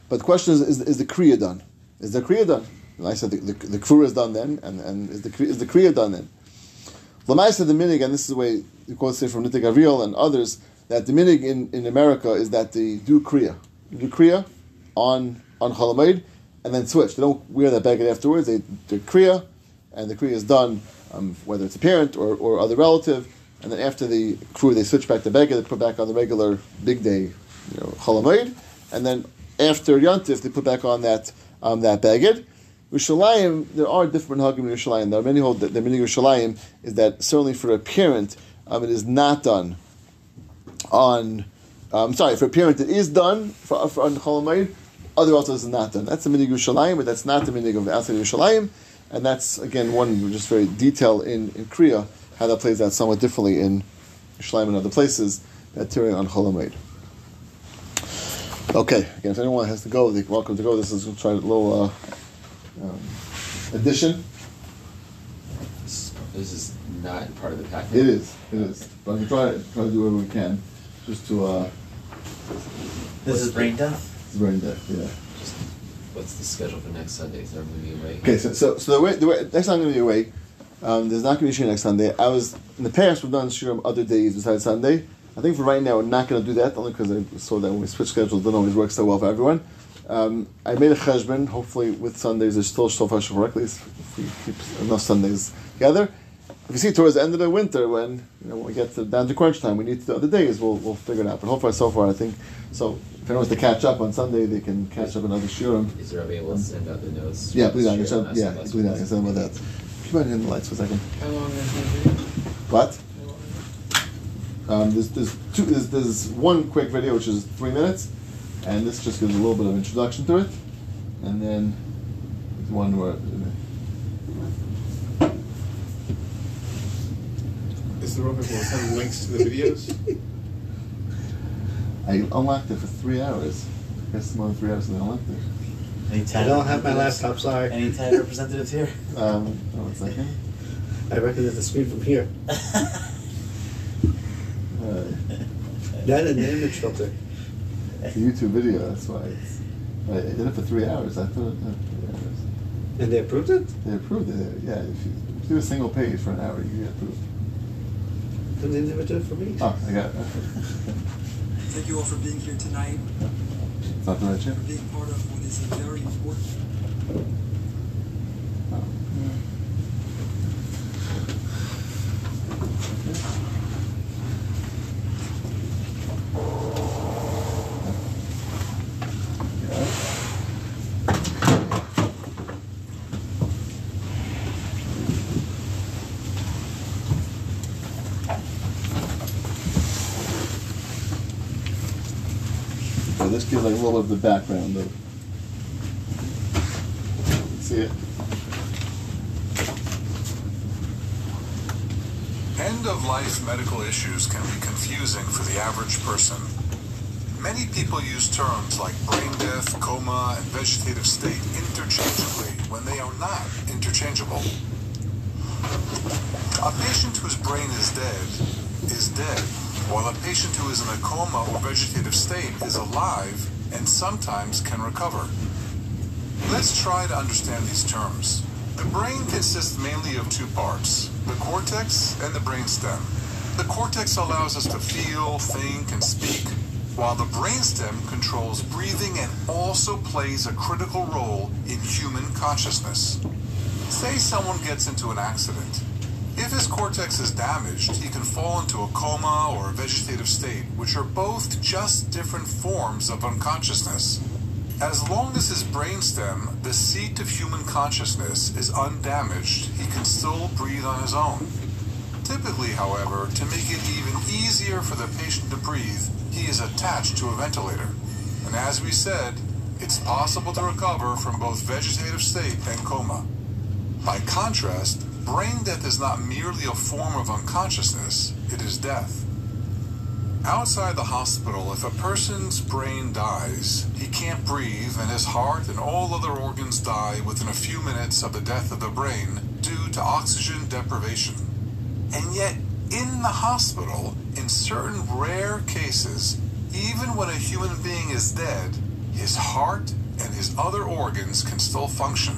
But the question is: Is, is the kriya done? Is the kriya done? And I said the, the, the is done then, and, and is the is the kriya done then? Lamaisa the minig, and this is the way you quote say from Nitei Gavriel and others that the minig in, in America is that they do kriya, do kriya on on Chol Hamoed, and then switch. They don't wear that baggage afterwards. They do kriya, and the kriya is done um, whether it's a parent or, or other relative, and then after the crew they switch back the baggage, they put back on the regular big day, you know, Chol Hamoed, and then after Yantif they put back on that um, that baggage. Yerushalayim, there are different hagim in Yerushalayim. There are many hold that the meaning of Yerushalayim is that certainly for a parent, um, it is not done on. I'm sorry, for a parent it is done for, for on Chol Hamoed. Other relatives is not done. That's the meaning of Yerushalayim, but that's not the meaning of outside Yerushalayim. And that's again one just very detail in in Kriya how that plays out somewhat differently in Yerushalayim and other places that tearing on Chol Hamoed. Okay, again, if anyone has to go, they're welcome to go. This is try a little uh, um, addition. This is not part of the package. It is, it is. But we try to try to do whatever we can, just to. Uh, This is brain death. it's brain death, yeah. What's the schedule for next Sunday? Is everybody away? Okay, so so, so the way the way next time I'm going to be away. Um, there's not going to be shiur next Sunday. I was in the past we've done shiur other days besides Sunday. I think for right now we're not going to do that only because I saw that when we switch schedules, it doesn't always work so well for everyone. Um, I made a cheshbon. Hopefully, with Sundays, there's still shofar correctly if we keep enough Sundays together. If you see towards the end of the winter, when you know when we get to, down to crunch time, we need to do other days. We'll we'll figure it out. But hopefully, so far, I think so. If anyone wants to catch up on Sunday, they can catch up another shiurim. Is there able to send out the notes? Yeah, please, I can Share send. us Yeah, last please, I week? can send them with that. Keep on in the lights for a second. How long is the video? What? Um, there's, there's two. There's, there's one quick video which is three minutes, and this just gives a little bit of introduction to it, and then there's one where. Is the Robert will send links to the videos? I unlocked it for three hours. I guess more than three hours and I unlocked it. Any I don't have my representatives? laptop, sorry. Any TAG representatives here? Um, oh, one second. I recognize the screen from here. Uh, That and the image filter. It's a YouTube video. That's why. It's, I did it for three hours. I thought it three hours. And they approved it? They approved it. Yeah, if you do a single page for an hour, you get approved. Then they never do it for me. Oh, I got it. Thank you all for being here tonight, It's not the right for being part of what is a very important this gives like a little bit of the background of. See it? End of life medical issues can be confusing for the average person. Many people use terms like brain death, coma, and vegetative state interchangeably when they are not interchangeable. A patient whose brain is dead is dead, while a patient who is in a coma or vegetative state is alive and sometimes can recover. Let's try to understand these terms. The brain consists mainly of two parts the cortex and the brainstem. The cortex allows us to feel, think, and speak, while the brainstem controls breathing and also plays a critical role in human consciousness. Say someone gets into an accident. If his cortex is damaged, he can fall into a coma or a vegetative state, which are both just different forms of unconsciousness. As long as his brainstem, the seat of human consciousness, is undamaged, he can still breathe on his own. Typically, however, to make it even easier for the patient to breathe, he is attached to a ventilator. And as we said, it's possible to recover from both vegetative state and coma. By contrast, brain death is not merely a form of unconsciousness, it is death. Outside the hospital, if a person's brain dies, he can't breathe and his heart and all other organs die within a few minutes of the death of the brain due to oxygen deprivation. And yet, in the hospital, in certain rare cases, even when a human being is dead, his heart and his other organs can still function.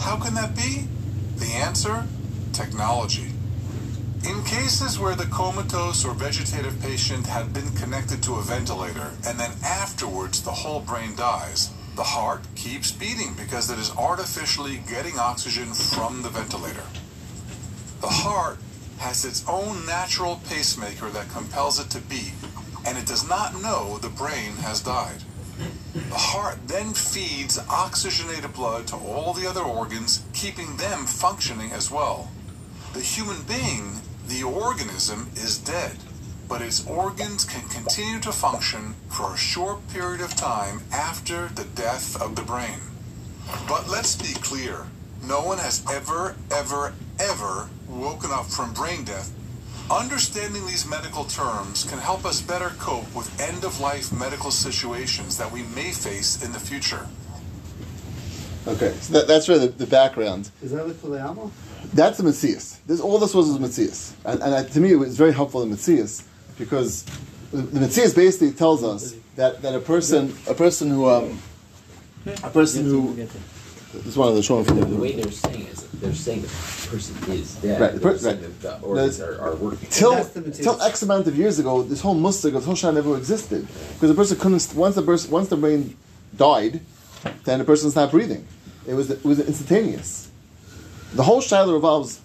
How can that be? The answer? Technology. In cases where the comatose or vegetative patient had been connected to a ventilator and then afterwards the whole brain dies, the heart keeps beating because it is artificially getting oxygen from the ventilator. The heart has its own natural pacemaker that compels it to beat, and it does not know the brain has died. The heart then feeds oxygenated blood to all the other organs, keeping them functioning as well. The human being, the organism, is dead, but its organs can continue to function for a short period of time after the death of the brain. But let's be clear no one has ever, ever, ever woken up from brain death. Understanding these medical terms can help us better cope with end of life medical situations that we may face in the future. Okay, so that, that's really the, the background. Is that with Kuleyama? That's the Matthias. This, all this was was Matthias. And, and uh, to me, it was very helpful in Matthias because the, the Matthias basically tells us that, that a person a person who um, a person who this is one of the showing The, the way they're saying it is that they're saying the person is dead. Right, the They're per- saying that the organs There's- are, are working. till till X amount of years ago, this whole mustig, this whole shah never existed because the person couldn't. Once the person, once the brain died, then the person's not breathing. It was it was instantaneous. The whole shaila revolves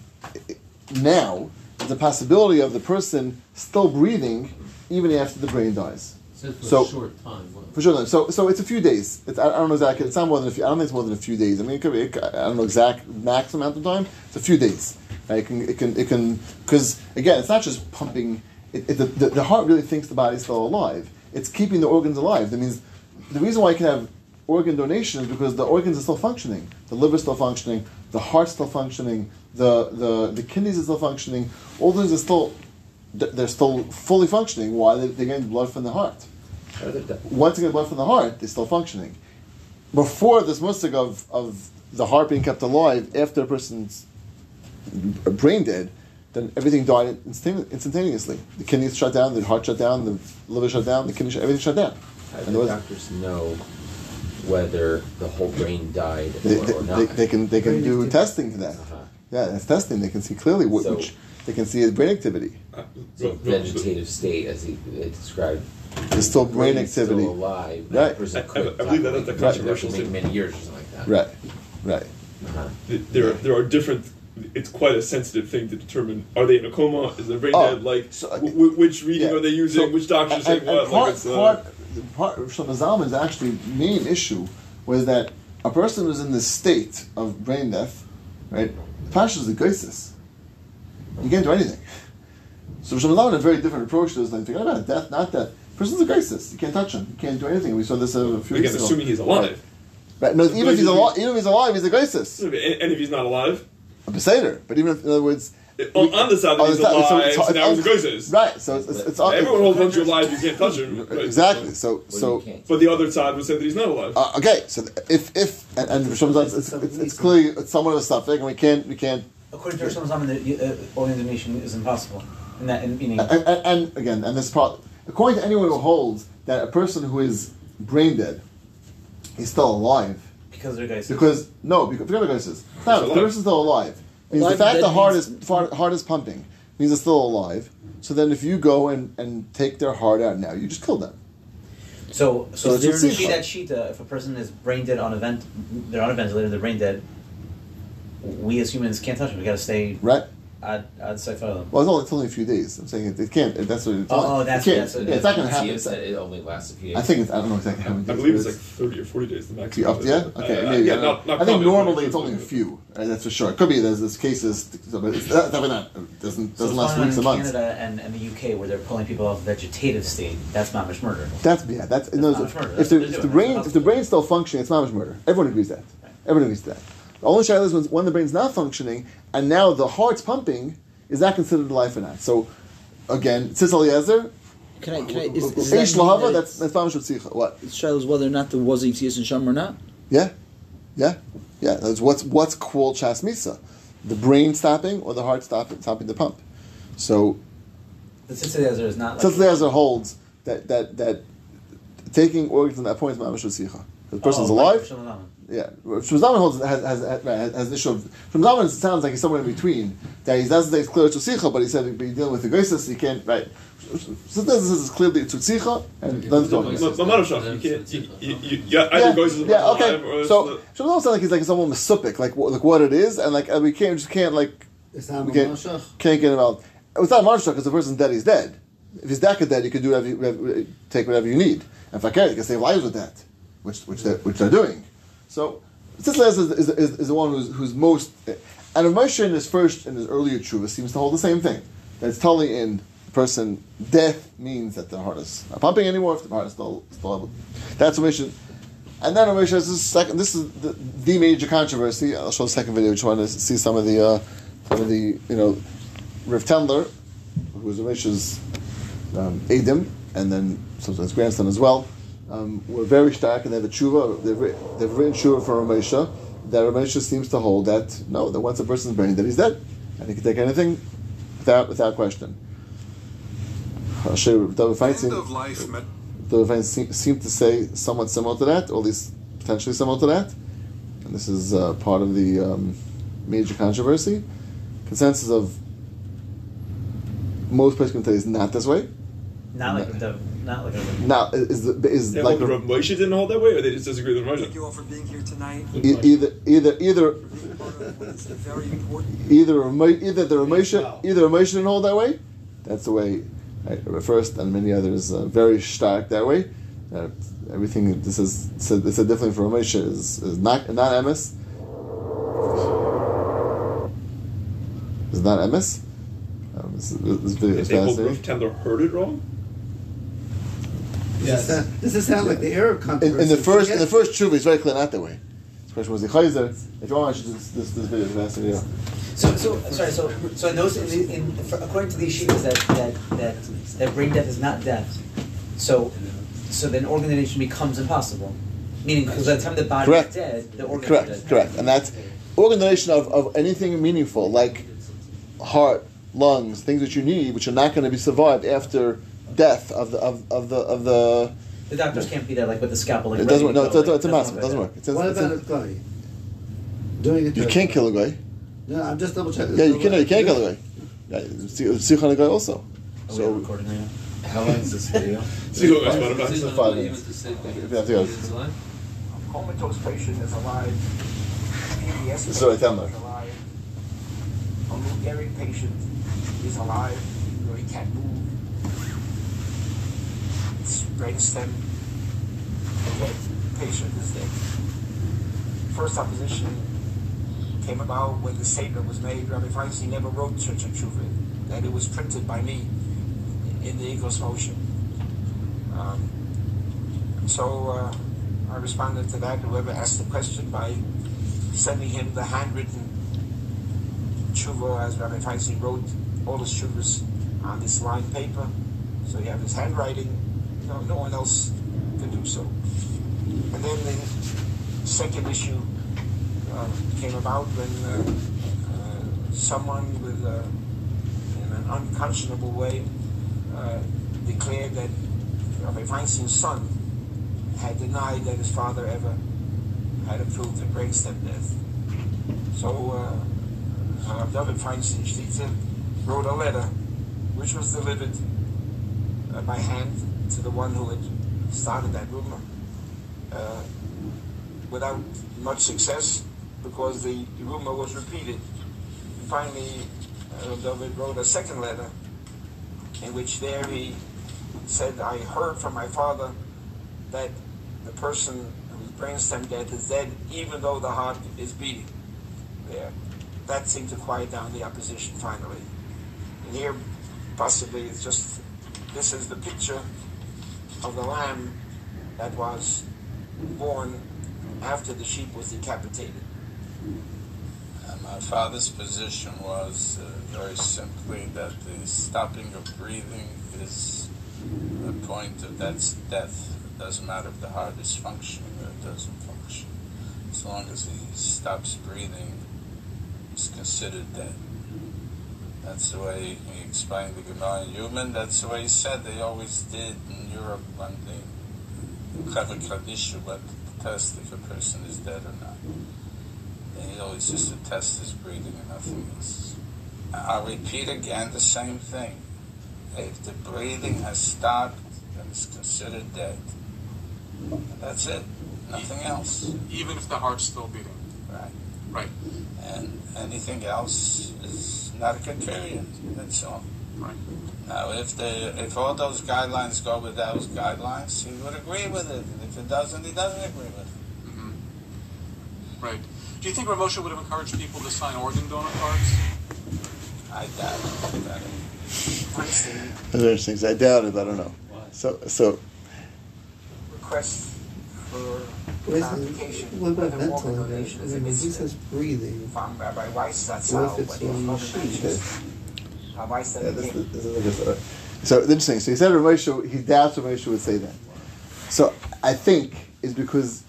now is the possibility of the person still breathing even after the brain dies. Said for So- a short time. What? For sure. So, so it's a few days. It's, I, I don't know exactly. It's not more than a few. I don't think it's more than a few days. I mean, it could be. It, I don't know exact max amount of time. It's a few days. Right? It can. It can. It can. Because again, it's not just pumping. It, it, the, the, the heart really thinks the body's still alive. It's keeping the organs alive. That means the reason why you can have organ donation is because the organs are still functioning. The liver's still functioning. The heart's still functioning. The the, the kidneys are still functioning. All those are still. They're still fully functioning. Why? They're getting blood from the heart once you get blood from the heart, they're still functioning. Before this mustic of, of the heart being kept alive after a person's brain dead, then everything died instantaneously. The kidneys shut down, the heart shut down, the liver shut down, the kidney shut, everything shut down. How And do the doctors know whether the whole brain died they, or, they, or not? they can they can Brain do activity. testing for that. Uh-huh. Yeah, that's testing. They can see clearly wh- So- which they can see his brain activity. So vegetative state, as he described. There's still brain brain's still activity. alive. Right. That person I- I- I believe that- that's a controversial Many, statement. many years or something like that. Right, right. Uh-huh. There, are, there are different. It's quite a sensitive thing to determine: are they in a coma? Is the brain Oh, dead? Like, so, w- w- which reading yeah. are they using? So- which doctors are and- saying and what? Part, like, it's, uh, part, part of Shlomo Zalman's actually main issue was that a person who's in this state of brain death, right? Pasha is a geisis. You can't do anything. So Shlomo Zalman had a very different approach to this. Like, forget about it, death, not death. Person's a geisis. You can't touch him. You can't do anything. We saw this a few again, weeks ago. assuming he's alive. Right. No, So even if he's alive, even if he's alive, he's a geisis. And, and if he's not alive, A beseder. But even if, in other words, on, on the side that he's side- alive, so so, it's- now he's a it's- ghost. Right. So it's, it's, it's Everyone holds once you're alive, you can't touch him. Right. Exactly. So so. But the other side would say that he's not alive. Uh, okay, so if if and, and Rishon Zalman, it's, it's, it's clearly it's somewhat of a suffix, and we can't we can't. According to Rosh Hashanah, the uh, organ is impossible. And that, and meaning, And, and, and again, and this part, according to anyone who holds that a person who is brain dead, is still alive because they're guys. because no, because forget what guy says. No, alive. the person's still alive. Means Alive the fact dead the heart means- is far- heart is pumping means it's still alive. So then, if you go and, and take their heart out now, you just kill them. So, So so it's there a should be that shita. If a person is brain dead on a vent, they're on a ventilator, they're brain dead. We as humans can't touch them. We got to stay. Right? Ad ad Seifalim. Well, it's only, it's only a few days. I'm saying it, it can't. It, that's what it's. Oh, only, oh, that's- it that's what it yeah, it's not going to happen. It's- said it only lasts a few days. I think it's. I don't know exactly how many I believe it's like 30 or 40 days the maximum. up, yeah. Okay, Uh, maybe. yeah, I, don't not, I think normally it's only a few. Right, that's for sure. It could be there's, there's cases, but it's definitely not. It doesn't So doesn't last weeks in and months. Canada and, and the UK where they're pulling people off vegetative state. That's mamish murder. That's yeah. That's, no, not if, murder. if, That's the, what they're if the brain if the brain's still functioning, it's mamish murder. Everyone agrees that. Everyone agrees that. The only shaila is when, when the brain's not functioning and now the heart's pumping. Is that considered life or not? So, again, Tzitz Eliezer, Can I? Can I? Is, Eish that Lahava, that that's that's mamish Tzitza. What? it's child whether or not there was ETS in Sham or not? Yeah, yeah, yeah. That's what's what's called chas misa, the brain stopping or the heart stopping stopping the pump. So The Tzitz Eliezer is not like. Tzitz Eliezer holds that that that taking organs from that point is mamish Tzitza. The person's Oh, alive. Like Shalom. Yeah, Shlomo Zalman holds has has has, right, has, has an issue of Shlomo Zalman sounds like he's somewhere in between. That he doesn't say it's clear to tzitzicha, but he said he's dealing with the goises, he can't right. So this is clearly to tzitzicha and then No, talking. no, no, no, no, you can't. You, you, you, yeah, Yeah, goes as yeah, alive okay. So not- Shlomo Zalman sounds like he's like someone masupik, like like what it is, and like and we can't just can't like It's not we can't, can't get him out. It's not marshal because the person's dead. He's dead. If he's that dead, you can do whatever, you, whatever take whatever you need. And if I care, you can save lives with that, which which they're, which they're doing. So Tzitz is, is, is, is the one who's, who's most. And Rav Moshe in his first in his earlier tshuva seems to hold the same thing. That it's totally in the person. Death means that the heart is not pumping anymore. If the heart is still still. That's Rav Moshe. And then Rav Moshe has this second. This is the, the major controversy. I'll show the second video. Which want to see some of the uh, some of the you know Rav Tendler, who was Rav Moshe's um, and then sometimes grandson as well, um, were very stark and they have a tshuva. They've, they've written tshuva for Ramesha. That Ramesha seems to hold that no, that once a person's brain, that he's dead, and he can take anything without without question. I'll show you. David Fein End seem- of life met- David Fein seem, seem to say somewhat similar to that, or at least potentially similar to that. And this is uh, part of the um, major controversy. Consensus of most places can tell is not this way. Not like the. Not like a. Now is is, is They like hold a, Rav didn't hold that way, or they just disagree with Rav Thank you all for being here tonight. e- either either either very important. either Ramo- either the Ramesha either Ramesha didn't hold that way. That's the way right, first, and many others uh, very stark that way. That everything this is said this is definitely for Ramesha is is not not MS. Is not MS. Um, this, this video is They hold fascinating. Rav Tendler heard it wrong. Does this sound- does this sound like the Arab In, controversy? in the first in the first tshuva, it's very clear not that way. The question was the chayzer. If you want, I should this this, this video is fascinating. So, so sorry. So, so in those, in, in, for, according to these sheets, that that that that brain death is not death. So, so then organ donation becomes impossible. Meaning, because by the time the body Correct. is dead, the organ Correct, is dead. correct, and that's organ donation of, of anything meaningful, like heart, lungs, things that you need, which are not going to be survived after death of the of, of the of the. The doctors can't be there like with the scalpel. Like, It doesn't work. No, it's, go, it's, like, it's impossible. It doesn't work. It's, it's, What it's, about a guy doing it? you can't kill a guy. No, I'm just double checking. Yeah, you can. You can't kill a guy. Yeah, Sikh on a guy also. Are we So recording now? How long is this video? See what was about Please about- don't five even minutes. to say If you have to go. Comatose patient is alive. PVS is tell patient alive. A Lou Gehrig patient is alive. He can't move. It's brainstem. Okay, patient is dead. First opposition came about when the statement was made. Rabbi Feinstein never wrote such a tshuva. That it was printed by me in the Iggros Moshe. Um, so uh, I responded to that. Whoever asked the question by sending him the handwritten tshuva as Rabbi Feinstein wrote all his tshuvas on this lined paper. So you have his handwriting. No, no one else could do so. And then the second issue uh, came about when uh, uh, someone with, uh, in an unconscionable way, declared that Rabbi Feinstein's son had denied that his father ever had approved of step death. So uh, David Feinstein wrote a letter which was delivered uh, by hand to the one who had started that rumor uh, without much success because the rumor was repeated. Finally, uh, David wrote a second letter in which there he said, I heard from my father that the person whose brainstem death is dead, even though the heart is beating there. That seemed to quiet down the opposition finally. And here, possibly, it's just this is the picture of the lamb that was born after the sheep was decapitated. And my father's position was uh, very simply that the stopping of breathing is the point of that's death. It doesn't matter if the heart is functioning or it doesn't function. As long as he stops breathing, it's considered dead. That's the way he explained the Gemara in human. That's the way he said they always did in Europe when they have a Kadishu, but to test if a person is dead or not. He always just to test his breathing and nothing else. I'll repeat again the same thing. If the breathing has stopped, then it's considered dead. That's it. Nothing else. Even if the heart's still beating. Right. Right. And anything else is not a criterion. That's all. Right. Now, if the if all those guidelines go with those guidelines, he would agree with it. And if it doesn't, he doesn't agree with it. Mm-hmm. Right. Do you think Ramosha would have encouraged people to sign organ donor cards? I doubt it. I doubt it. That's interesting. I doubt it. I don't know. So, so Request for clarification. what about whether organ ventilator? donation I is a mean, he says breathing, From Rabbi Weiss, that's what how, if it's but on the the sheet? Rabbi Weiss yeah, this, this is like a, so interesting. So he said Ramosha, he doubts Ramosha would say that. So I think is because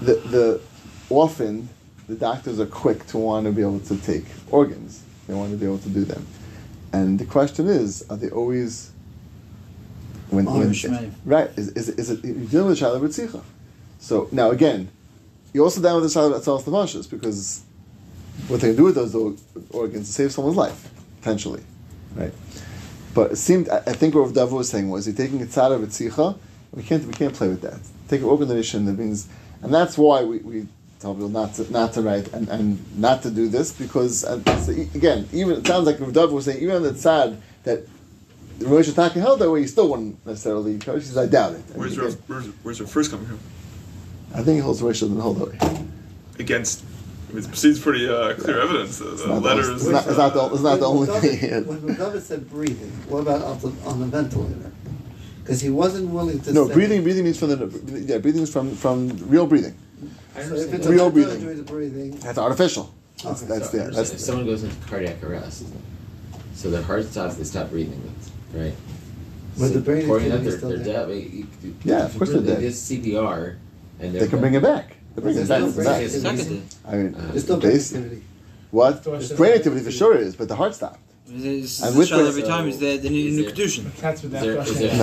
the the often the doctors are quick to want to be able to take organs. They want to be able to do them, and the question is, are they always when, when right? Is, is, is it you're dealing with a child with ritzicha? So now again, you're also down with the child that sells because what they can do with those organs to save someone's life potentially, right? But it seemed I, I think what Rav Davo was saying was you're taking a tzara of ritzicha. We can't we can't play with that. Take an organ donation that means, and that's why we, we tell people not to not to write and, and not to do this because uh, e- again even it sounds like Rav was saying even on the tzad that Rosh Hashanah held that way, you still wouldn't necessarily encourage. He says, I doubt it. And Where's again, Rav, where's, where's Rav first coming from? I think he holds Rosh doesn't hold that way. Against, I mean, it seems pretty uh, clear evidence. The, the It's not the- letters. it's not- it's not the- it's not the only David- thing. When David said breathing, what about on the, on the ventilator? Because he wasn't willing to No, say. breathing. Breathing means from the yeah. Breathing is from from real breathing. So if it's real breathing. breathing. That's artificial. That's, Okay. that's So, the if that's someone goes into cardiac arrest, so their heart stops, they stop breathing, right? But so the brain according to activity that, is they're, still they're there. dead. You- you- Yeah, of course you they're do dead. this CPR, and they can bring it back. They bring it back. It's no back. brain activity. I mean, uh, it's still brain activity. What? There's There's brain activity for sure is, but the heart stopped. It's And the with every time is there, they need a new kedushin. That's what that Is